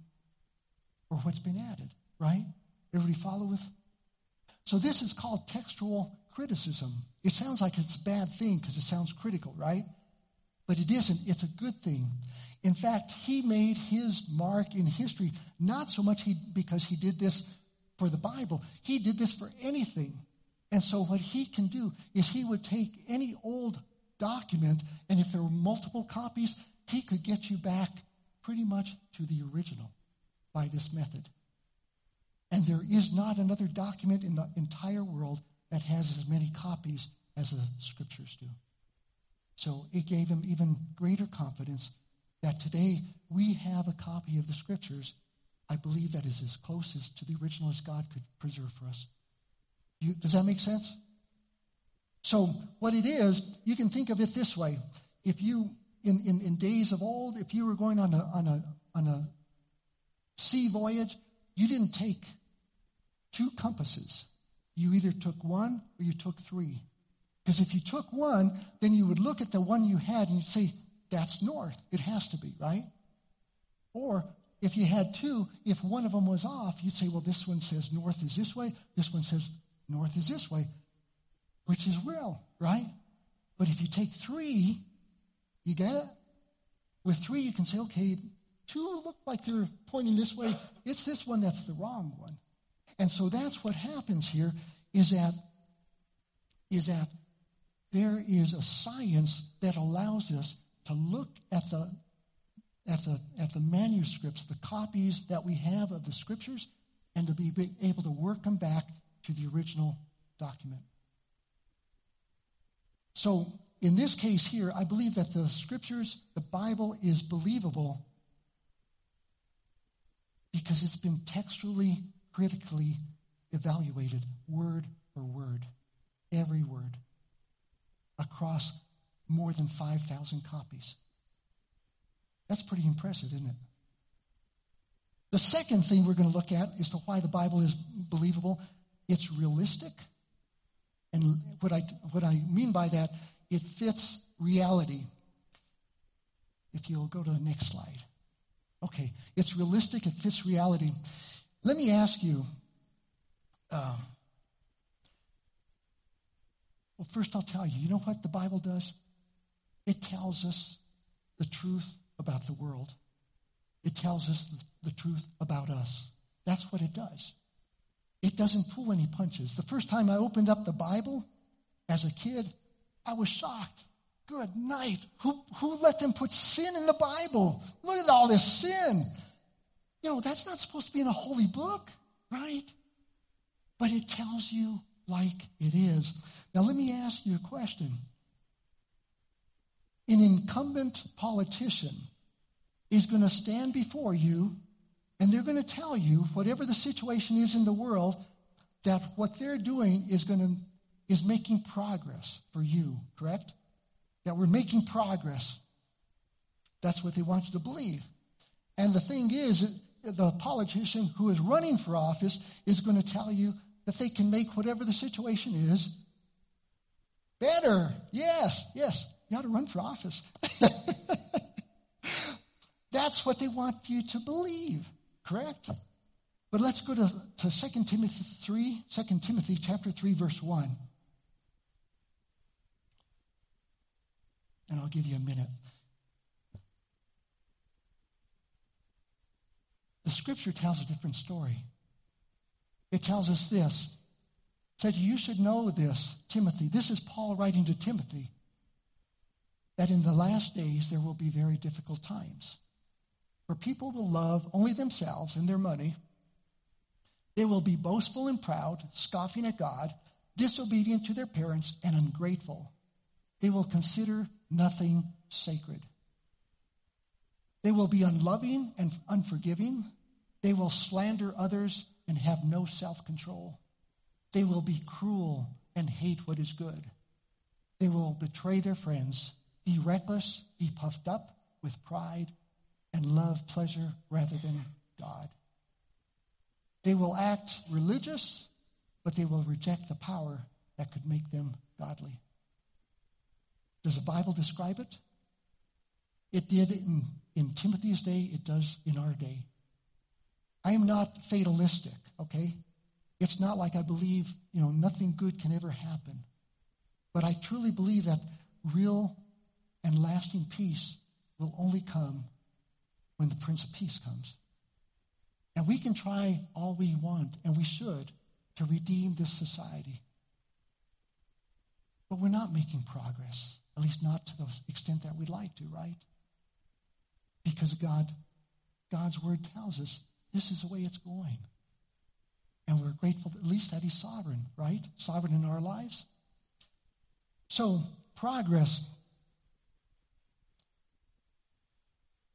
or what's been added, right? Everybody follow with? So this is called textual criticism. It sounds like it's a bad thing because it sounds critical, right? But it isn't. It's a good thing. In fact, he made his mark in history not so much he, because he did this for the Bible, he did this for anything. And so, what he can do is he would take any old document, and if there were multiple copies, he could get you back pretty much to the original by this method. And there is not another document in the entire world that has as many copies as the scriptures do. So it gave him even greater confidence that today we have a copy of the scriptures. I believe that is as close as to the original as God could preserve for us. You, does that make sense? So, what it is, you can think of it this way. If you, in, in, in days of old, if you were going on a, on, a, on a sea voyage, you didn't take two compasses. You either took one or you took three. Because if you took one, then you would look at the one you had and you'd say, that's north. It has to be, right? Or if you had two, if one of them was off, you'd say, well, this one says north is this way, this one says north is this way, which is real, right? But if you take three, you get it? With three, you can say, okay, two look like they're pointing this way. It's this one that's the wrong one. And so that's what happens here is that, is that there is a science that allows us to look at the, at the, at the manuscripts, the copies that we have of the scriptures, and to be able to work them back to the original document. So, in this case here, I believe that the scriptures, the Bible, is believable because it's been textually critically evaluated word for word, every word, across more than 5,000 copies. That's pretty impressive, isn't it? The second thing we're going to look at is to why the Bible is believable. It's realistic. And what I, what I mean by that, it fits reality. If you'll go to the next slide. Okay, it's realistic, it fits reality. Let me ask you, uh, Well, first I'll tell you, you know what the Bible does? It tells us the truth about the world. It tells us the truth about us. That's what it does. It doesn't pull any punches. The first time I opened up the Bible as a kid, I was shocked. Good night. Who, who let them put sin in the Bible? Look at all this sin. You know, that's not supposed to be in a holy book, right? But it tells you like it is. Now, let me ask you a question. An incumbent politician is going to stand before you and they're going to tell you, whatever the situation is in the world, that what they're doing is going to is making progress for you, correct? That we're making progress. That's what they want you to believe. And the thing is, the politician who is running for office is going to tell you that they can make whatever the situation is better. Yes, yes. You ought to run for office. That's what they want you to believe, correct? But let's go to, to 2 Timothy 3, 2 Timothy chapter 3, verse 1. And I'll give you a minute. The scripture tells a different story. It tells us this. It said, You should know this, Timothy. This is Paul writing to Timothy. That in the last days there will be very difficult times. For people will love only themselves and their money. They will be boastful and proud, scoffing at God, disobedient to their parents, and ungrateful. They will consider nothing sacred. They will be unloving and unforgiving. They will slander others and have no self control. They will be cruel and hate what is good. They will betray their friends, be reckless, be puffed up with pride, and love pleasure rather than God. They will act religious, but they will reject the power that could make them godly. Does the Bible describe it? It did in, in Timothy's day, it does in our day. I am not fatalistic, okay? It's not like I believe, you know, nothing good can ever happen. But I truly believe that real and lasting peace will only come when the Prince of Peace comes. And we can try all we want, and we should, to redeem this society. But we're not making progress, at least not to the extent that we'd like to, right? Because God, God's word tells us this is the way it's going. And we're grateful at least that He's sovereign, right? Sovereign in our lives. So, progress.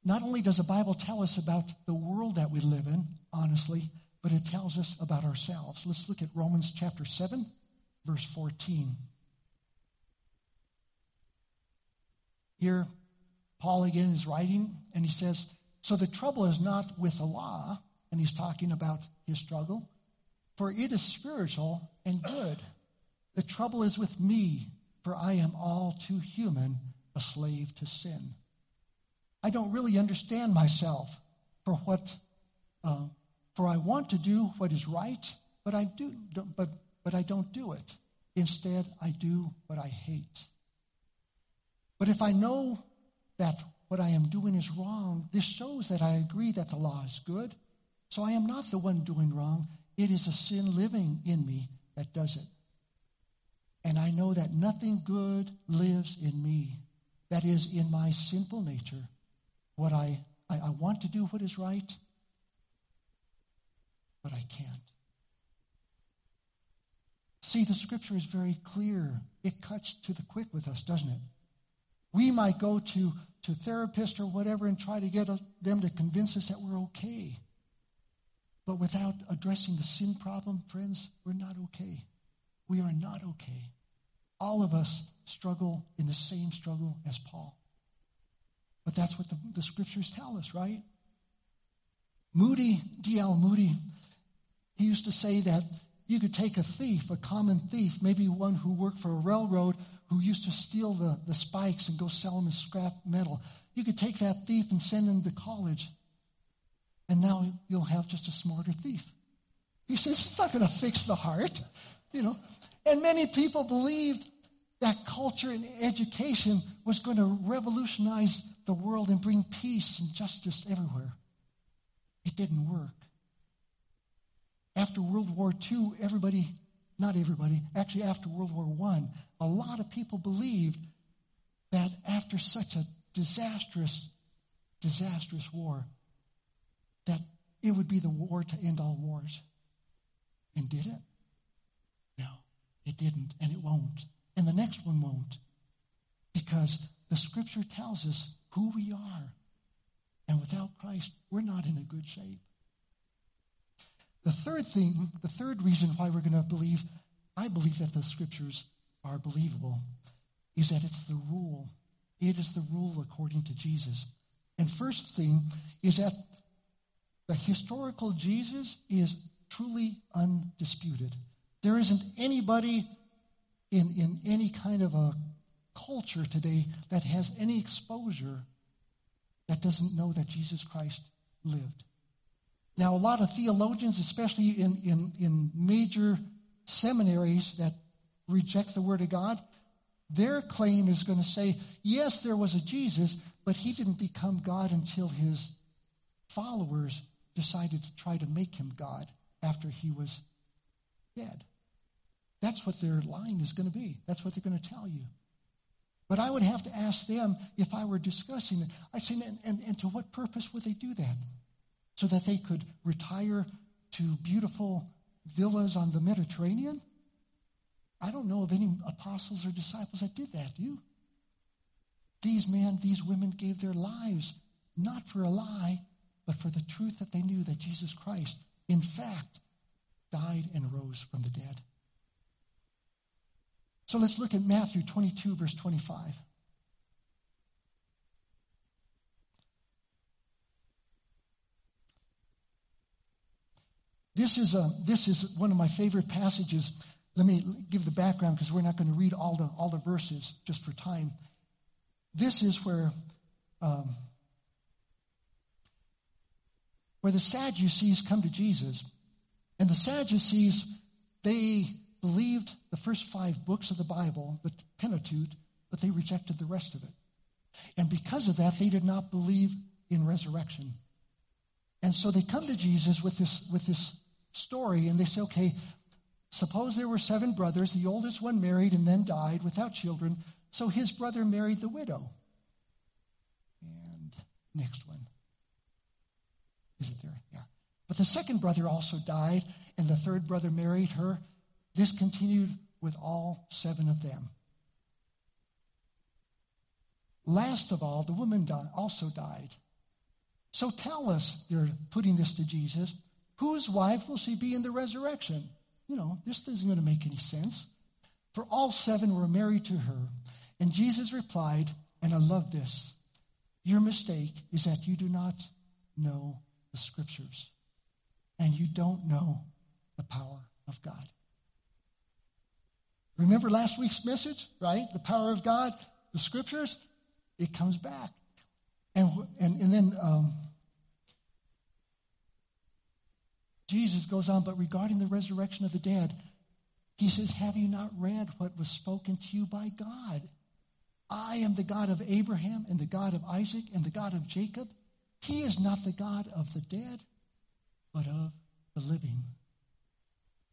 Not only does the Bible tell us about the world that we live in, honestly, but it tells us about ourselves. Let's look at Romans chapter 7, verse 14. Here, Paul again is writing, and he says, So the trouble is not with the law, and he's talking about his struggle, for it is spiritual and good. The trouble is with me, for I am all too human, a slave to sin. I don't really understand myself for what, uh, for I want to do what is right, but I do, but but I don't do it. Instead, I do what I hate. But if I know that what I am doing is wrong, this shows that I agree that the law is good. So I am not the one doing wrong. It is a sin living in me that does it. And I know that nothing good lives in me. That is, in my sinful nature. What I, I, I want to do what is right, but I can't. See, the scripture is very clear. It cuts to the quick with us, doesn't it? We might go to, to therapists or whatever and try to get a, them to convince us that we're okay. But without addressing the sin problem, friends, we're not okay. We are not okay. All of us struggle in the same struggle as Paul. But that's what the, the scriptures tell us, right? Moody, D.L. Moody, he used to say that you could take a thief, a common thief, maybe one who worked for a railroad who used to steal the, the spikes and go sell them as scrap metal. You could take that thief and send him to college and now you'll have just a smarter thief. He says it's not going to fix the heart, you know. And many people believed that culture and education was going to revolutionize the world and bring peace and justice everywhere. It didn't work. After World War II, everybody, not everybody, actually after World War I, a lot of people believed that after such a disastrous, disastrous war, that it would be the war to end all wars. And did it? No, it didn't, and it won't. And the next one won't. Because the scripture tells us who we are. And without Christ, we're not in a good shape. The third thing, the third reason why we're going to believe, I believe that the scriptures are believable, is that it's the rule. It is the rule according to Jesus. And first thing is that the historical Jesus is truly undisputed. There isn't anybody in, in any kind of a culture today that has any exposure that doesn't know that Jesus Christ lived. Now, a lot of theologians, especially in, in, in major seminaries that reject the Word of God, their claim is going to say, yes, there was a Jesus, but he didn't become God until his followers decided to try to make him God after he was dead. That's what their line is going to be. That's what they're going to tell you. But I would have to ask them if I were discussing it. I'd say, and, and, and to what purpose would they do that? So that they could retire to beautiful villas on the Mediterranean? I don't know of any apostles or disciples that did that, do you? These men, these women gave their lives not for a lie, but for the truth that they knew that Jesus Christ, in fact, died and rose from the dead. So let's look at Matthew 22, verse 25. This is, a, this is one of my favorite passages. Let me give the background because we're not going to read all the, all the verses just for time. This is where, um, where the Sadducees come to Jesus. And the Sadducees, they believed the first five books of the Bible, the Pentateuch, but they rejected the rest of it. And because of that, they did not believe in resurrection. And so they come to Jesus with this, with this story and they say, okay, suppose there were seven brothers. The oldest one married and then died without children. So his brother married the widow. And next one. Is it there? Yeah. But the second brother also died, and the third brother married her. This continued with all seven of them. Last of all, the woman died, also died. So tell us, they're putting this to Jesus, whose wife will she be in the resurrection? You know, this isn't going to make any sense. For all seven were married to her. And Jesus replied, and I love this Your mistake is that you do not know the scriptures, and you don't know the power of God. Remember last week's message, right? The power of God, the scriptures, it comes back. And, and, and then um, Jesus goes on, but regarding the resurrection of the dead, he says, Have you not read what was spoken to you by God? I am the God of Abraham and the God of Isaac and the God of Jacob. He is not the God of the dead, but of the living.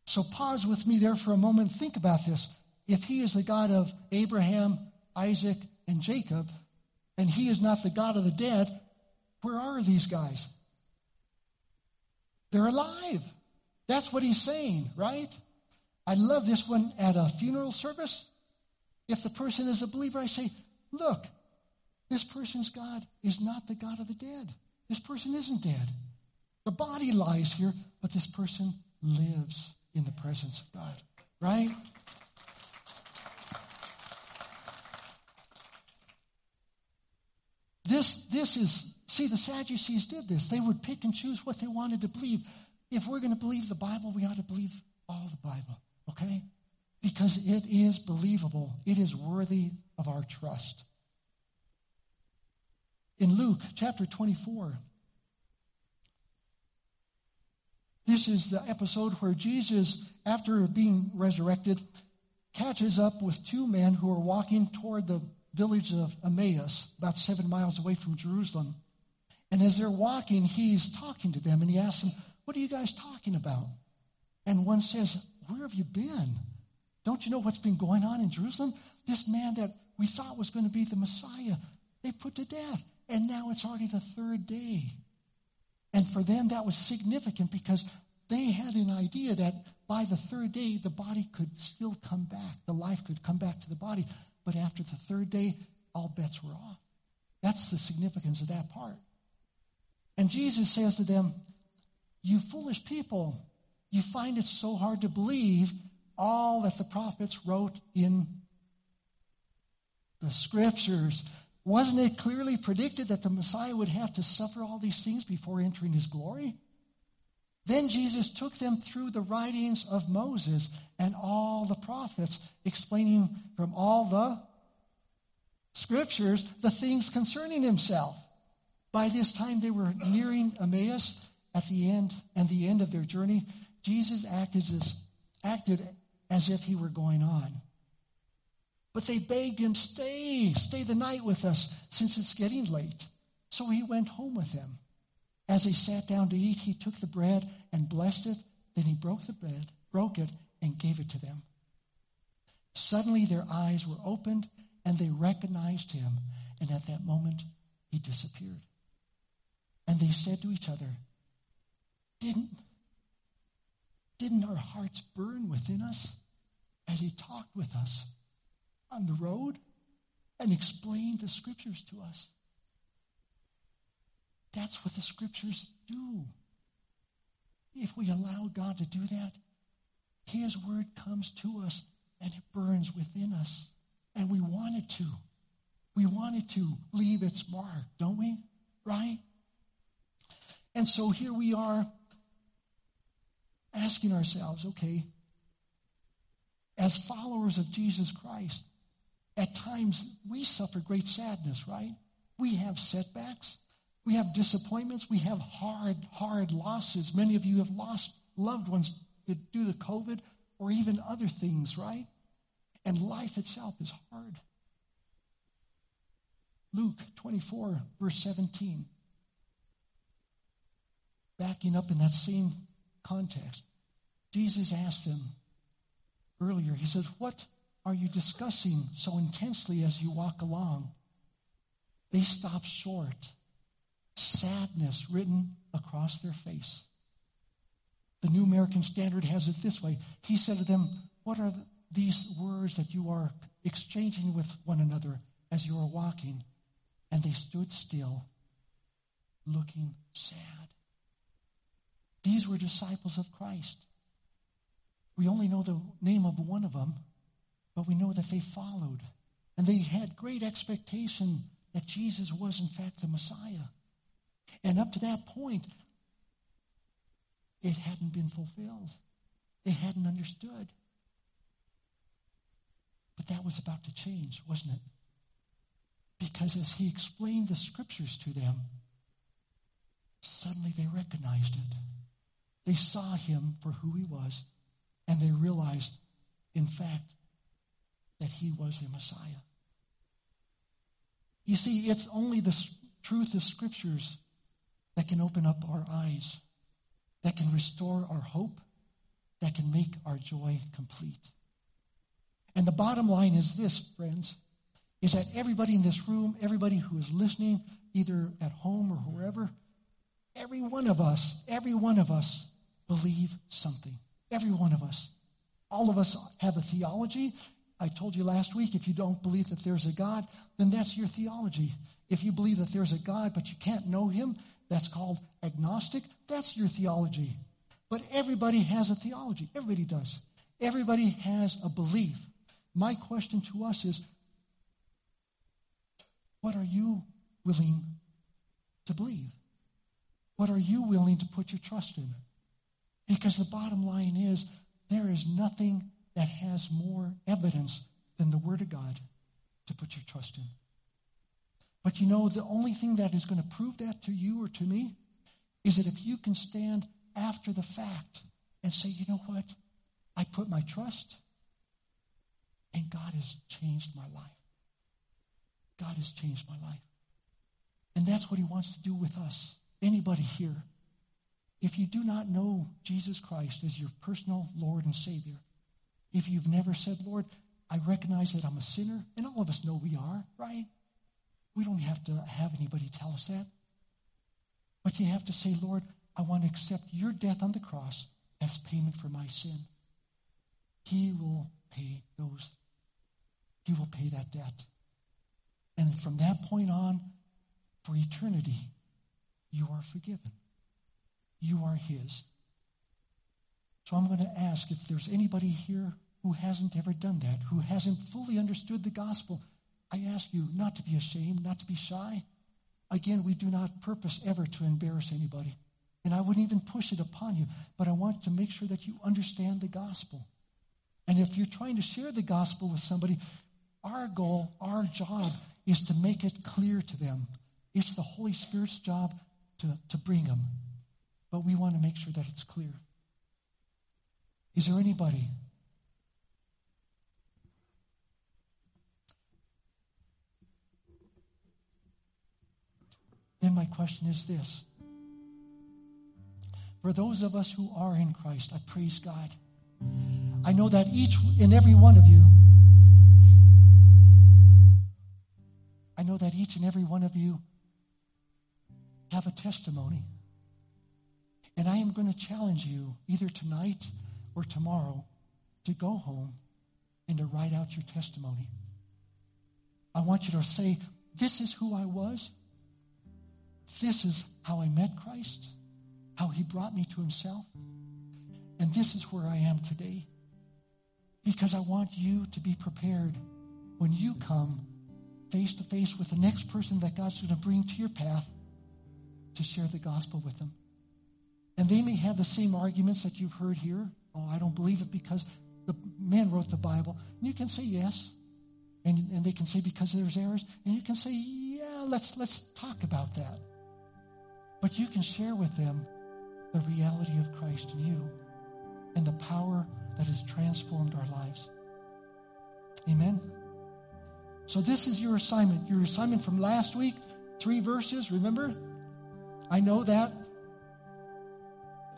So pause with me there for a moment. Think about this. If he is the God of Abraham, Isaac, and Jacob, and he is not the God of the dead, where are these guys? They're alive. That's what he's saying, right? I love this one at a funeral service. If the person is a believer, I say, look, this person's God is not the God of the dead. This person isn't dead. The body lies here, but this person lives in the presence of God, right? This, this is, see, the Sadducees did this. They would pick and choose what they wanted to believe. If we're going to believe the Bible, we ought to believe all the Bible, okay? Because it is believable, it is worthy of our trust. In Luke chapter 24, this is the episode where Jesus, after being resurrected, catches up with two men who are walking toward the village of Emmaus, about seven miles away from Jerusalem. And as they're walking, he's talking to them and he asks them, What are you guys talking about? And one says, Where have you been? Don't you know what's been going on in Jerusalem? This man that we thought was going to be the Messiah, they put to death. And now it's already the third day. And for them, that was significant because they had an idea that by the third day, the body could still come back. The life could come back to the body. But after the third day, all bets were off. That's the significance of that part. And Jesus says to them, You foolish people, you find it so hard to believe all that the prophets wrote in the scriptures. Wasn't it clearly predicted that the Messiah would have to suffer all these things before entering his glory? Then Jesus took them through the writings of Moses and all the prophets, explaining from all the scriptures the things concerning himself. By this time, they were nearing Emmaus at the end and the end of their journey. Jesus acted as, acted as if he were going on. But they begged him, Stay, stay the night with us, since it's getting late. So he went home with them. As they sat down to eat, he took the bread and blessed it. Then he broke the bread, broke it, and gave it to them. Suddenly their eyes were opened and they recognized him. And at that moment, he disappeared. And they said to each other, Didn't, didn't our hearts burn within us as he talked with us on the road and explain the scriptures to us? That's what the scriptures do. If we allow God to do that, His word comes to us and it burns within us. And we want it to. We want it to leave its mark, don't we? Right? And so here we are asking ourselves, okay, as followers of Jesus Christ, at times we suffer great sadness, right? We have setbacks. We have disappointments. We have hard, hard losses. Many of you have lost loved ones due to COVID or even other things, right? And life itself is hard. Luke 24, verse 17. Backing up in that same context, Jesus asked them earlier, He says, What are you discussing so intensely as you walk along? They stopped short sadness written across their face. The New American Standard has it this way He said to them, What are these words that you are exchanging with one another as you are walking? And they stood still, looking sad. These were disciples of Christ. We only know the name of one of them, but we know that they followed. And they had great expectation that Jesus was, in fact, the Messiah. And up to that point, it hadn't been fulfilled. They hadn't understood. But that was about to change, wasn't it? Because as he explained the scriptures to them, suddenly they recognized it. They saw him for who he was, and they realized, in fact, that he was the Messiah. You see, it's only the truth of scriptures that can open up our eyes, that can restore our hope, that can make our joy complete. And the bottom line is this, friends, is that everybody in this room, everybody who is listening, either at home or wherever, every one of us, every one of us believe something. Every one of us. All of us have a theology. I told you last week if you don't believe that there's a God, then that's your theology. If you believe that there's a God but you can't know him, that's called agnostic. That's your theology. But everybody has a theology. Everybody does. Everybody has a belief. My question to us is what are you willing to believe? What are you willing to put your trust in? Because the bottom line is there is nothing that has more evidence than the Word of God to put your trust in. But you know, the only thing that is going to prove that to you or to me is that if you can stand after the fact and say, you know what? I put my trust And God has changed my life. God has changed my life. And that's what he wants to do with us. Anybody here. If you do not know Jesus Christ as your personal Lord and Savior, if you've never said, Lord, I recognize that I'm a sinner, and all of us know we are, right? We don't have to have anybody tell us that. But you have to say, Lord, I want to accept your death on the cross as payment for my sin. He will pay those. He will pay that debt. And from that point on, for eternity, you are forgiven. You are His. So I'm going to ask if there's anybody here who hasn't ever done that, who hasn't fully understood the gospel. I ask you not to be ashamed, not to be shy. Again, we do not purpose ever to embarrass anybody. And I wouldn't even push it upon you, but I want to make sure that you understand the gospel. And if you're trying to share the gospel with somebody, our goal, our job is to make it clear to them. It's the Holy Spirit's job to, to bring them. But we want to make sure that it's clear. Is there anybody? Then my question is this. For those of us who are in Christ, I praise God. I know that each and every one of you, I know that each and every one of you have a testimony. And I am going to challenge you either tonight or tomorrow to go home and to write out your testimony. I want you to say, This is who I was. This is how I met Christ, how he brought me to himself. And this is where I am today. Because I want you to be prepared when you come face to face with the next person that God's going to bring to your path to share the gospel with them. And they may have the same arguments that you've heard here. Oh, I don't believe it because the man wrote the Bible. And you can say yes. And, and they can say because there's errors. And you can say, yeah, let's, let's talk about that. But you can share with them the reality of Christ in you and the power that has transformed our lives. Amen. So this is your assignment. Your assignment from last week, three verses, remember? I know that.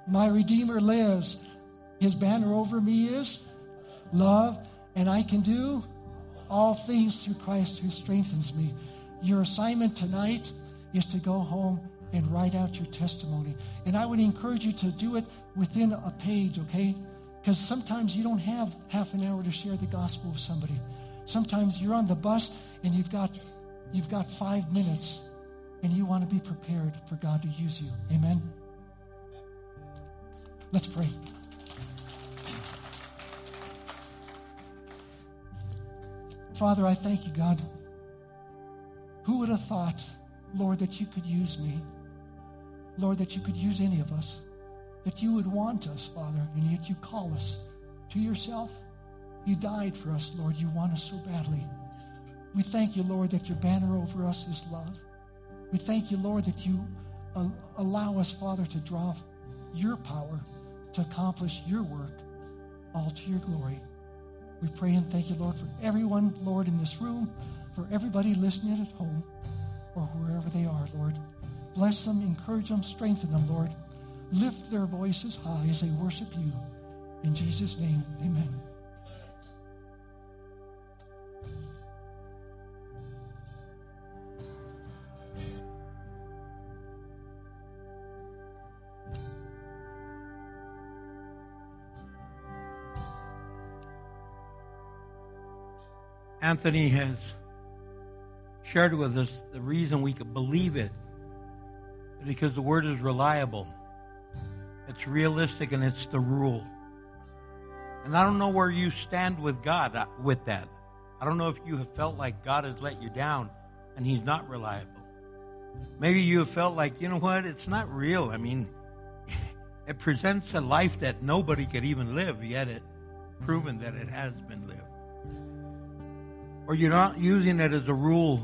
My Redeemer lives. His banner over me is love, and I can do all things through Christ who strengthens me. Your assignment tonight is to go home and write out your testimony. And I would encourage you to do it within a page, okay? Because sometimes you don't have half an hour to share the gospel with somebody. Sometimes you're on the bus and you've got you've got five minutes and you want to be prepared for God to use you. Amen. Let's pray. Father, I thank you, God. Who would have thought, Lord, that you could use me? Lord, that you could use any of us, that you would want us, Father, and yet you call us to yourself. You died for us, Lord. You want us so badly. We thank you, Lord, that your banner over us is love. We thank you, Lord, that you uh, allow us, Father, to draw your power to accomplish your work, all to your glory. We pray and thank you, Lord, for everyone, Lord, in this room, for everybody listening at home or wherever they are, Lord. Bless them, encourage them, strengthen them, Lord. Lift their voices high as they worship you. In Jesus' name, amen. Anthony has shared with us the reason we could believe it because the word is reliable. It's realistic and it's the rule. And I don't know where you stand with God uh, with that. I don't know if you have felt like God has let you down and he's not reliable. Maybe you have felt like, you know what, it's not real. I mean, it presents a life that nobody could even live, yet it proven that it has been lived. Or you're not using it as a rule,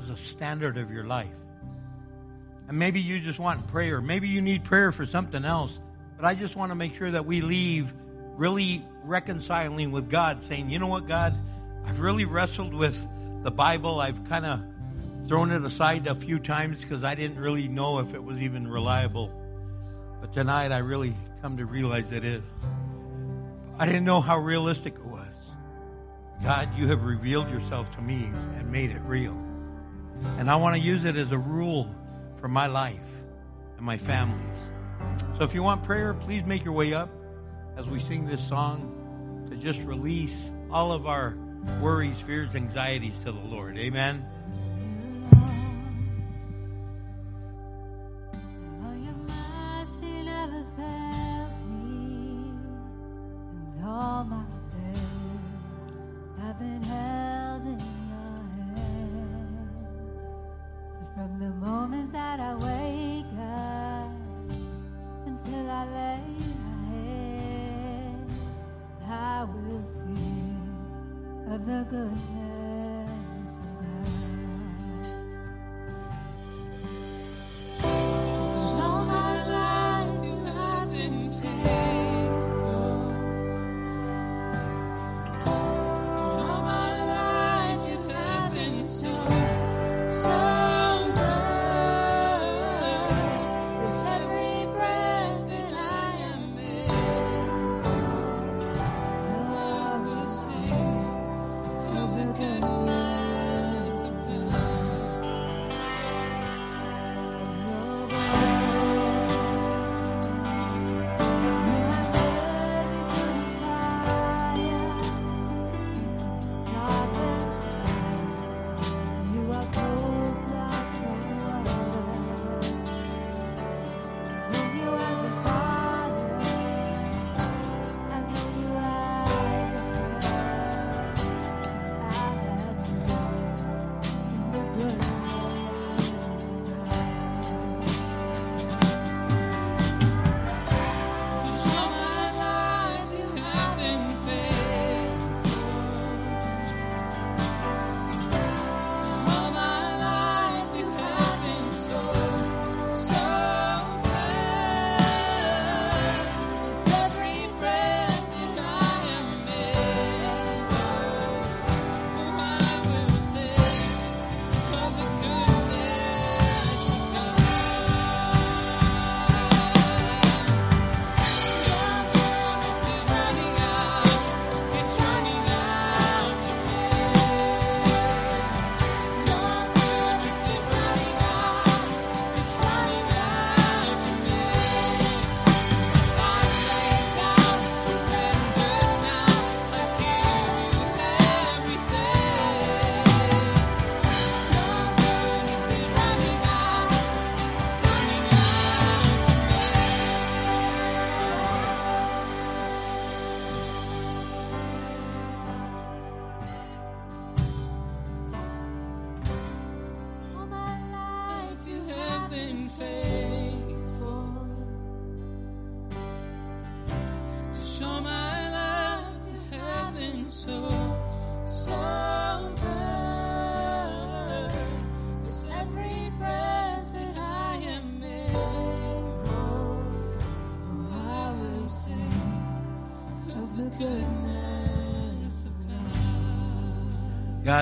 as a standard of your life. And maybe you just want prayer. Maybe you need prayer for something else. But I just want to make sure that we leave really reconciling with God, saying, you know what, God, I've really wrestled with the Bible. I've kind of thrown it aside a few times because I didn't really know if it was even reliable. But tonight I really come to realize it is. I didn't know how realistic it was. God, you have revealed yourself to me and made it real. And I want to use it as a rule for my life and my families. So if you want prayer, please make your way up as we sing this song to just release all of our worries, fears, anxieties to the Lord. Amen.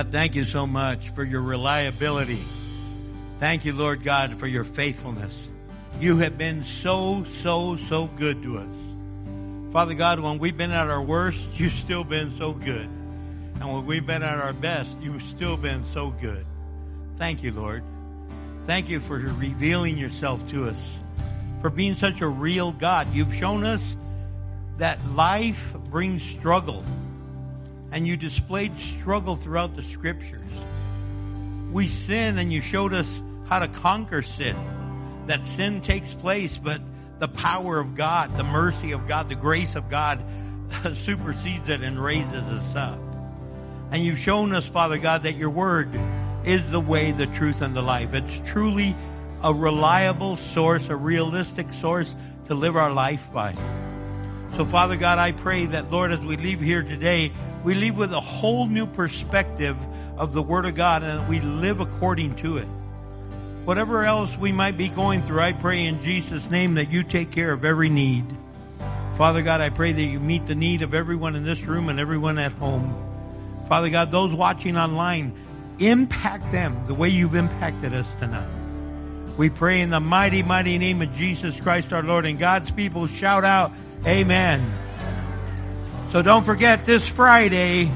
God. Thank you so much for your reliability. Thank you, Lord God, for your faithfulness. You have been so, so, so good to us. Father God, when we've been at our worst, you've still been so good. And when we've been at our best, you've still been so good. Thank you, Lord. Thank you for revealing yourself to us, for being such a real God. You've shown us that life brings struggle, and you displayed struggle throughout the scriptures. We sin, and you showed us how to conquer sin. That sin takes place, but the power of God, the mercy of God, the grace of God supersedes it and raises us up. And you've shown us, Father God, that your word is the way, the truth, and the life. It's truly a reliable source, a realistic source to live our life by. So, Father God, I pray that, Lord, as we leave here today, we leave with a whole new perspective of the Word of God and that we live according to it. Whatever else we might be going through, I pray in Jesus' name that you take care of every need. Father God, I pray that you meet the need of everyone in this room and everyone at home. Father God, those watching online, impact them the way you've impacted us tonight. We pray in the mighty, mighty name of Jesus Christ our Lord. And God's people shout out, Amen. So don't forget this Friday,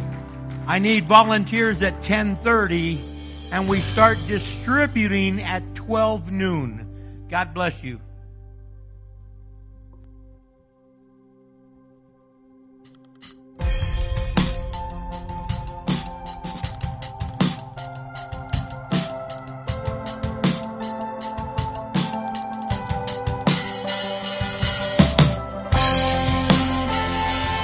I need volunteers at 1030 and we start distributing at 12 noon. God bless you.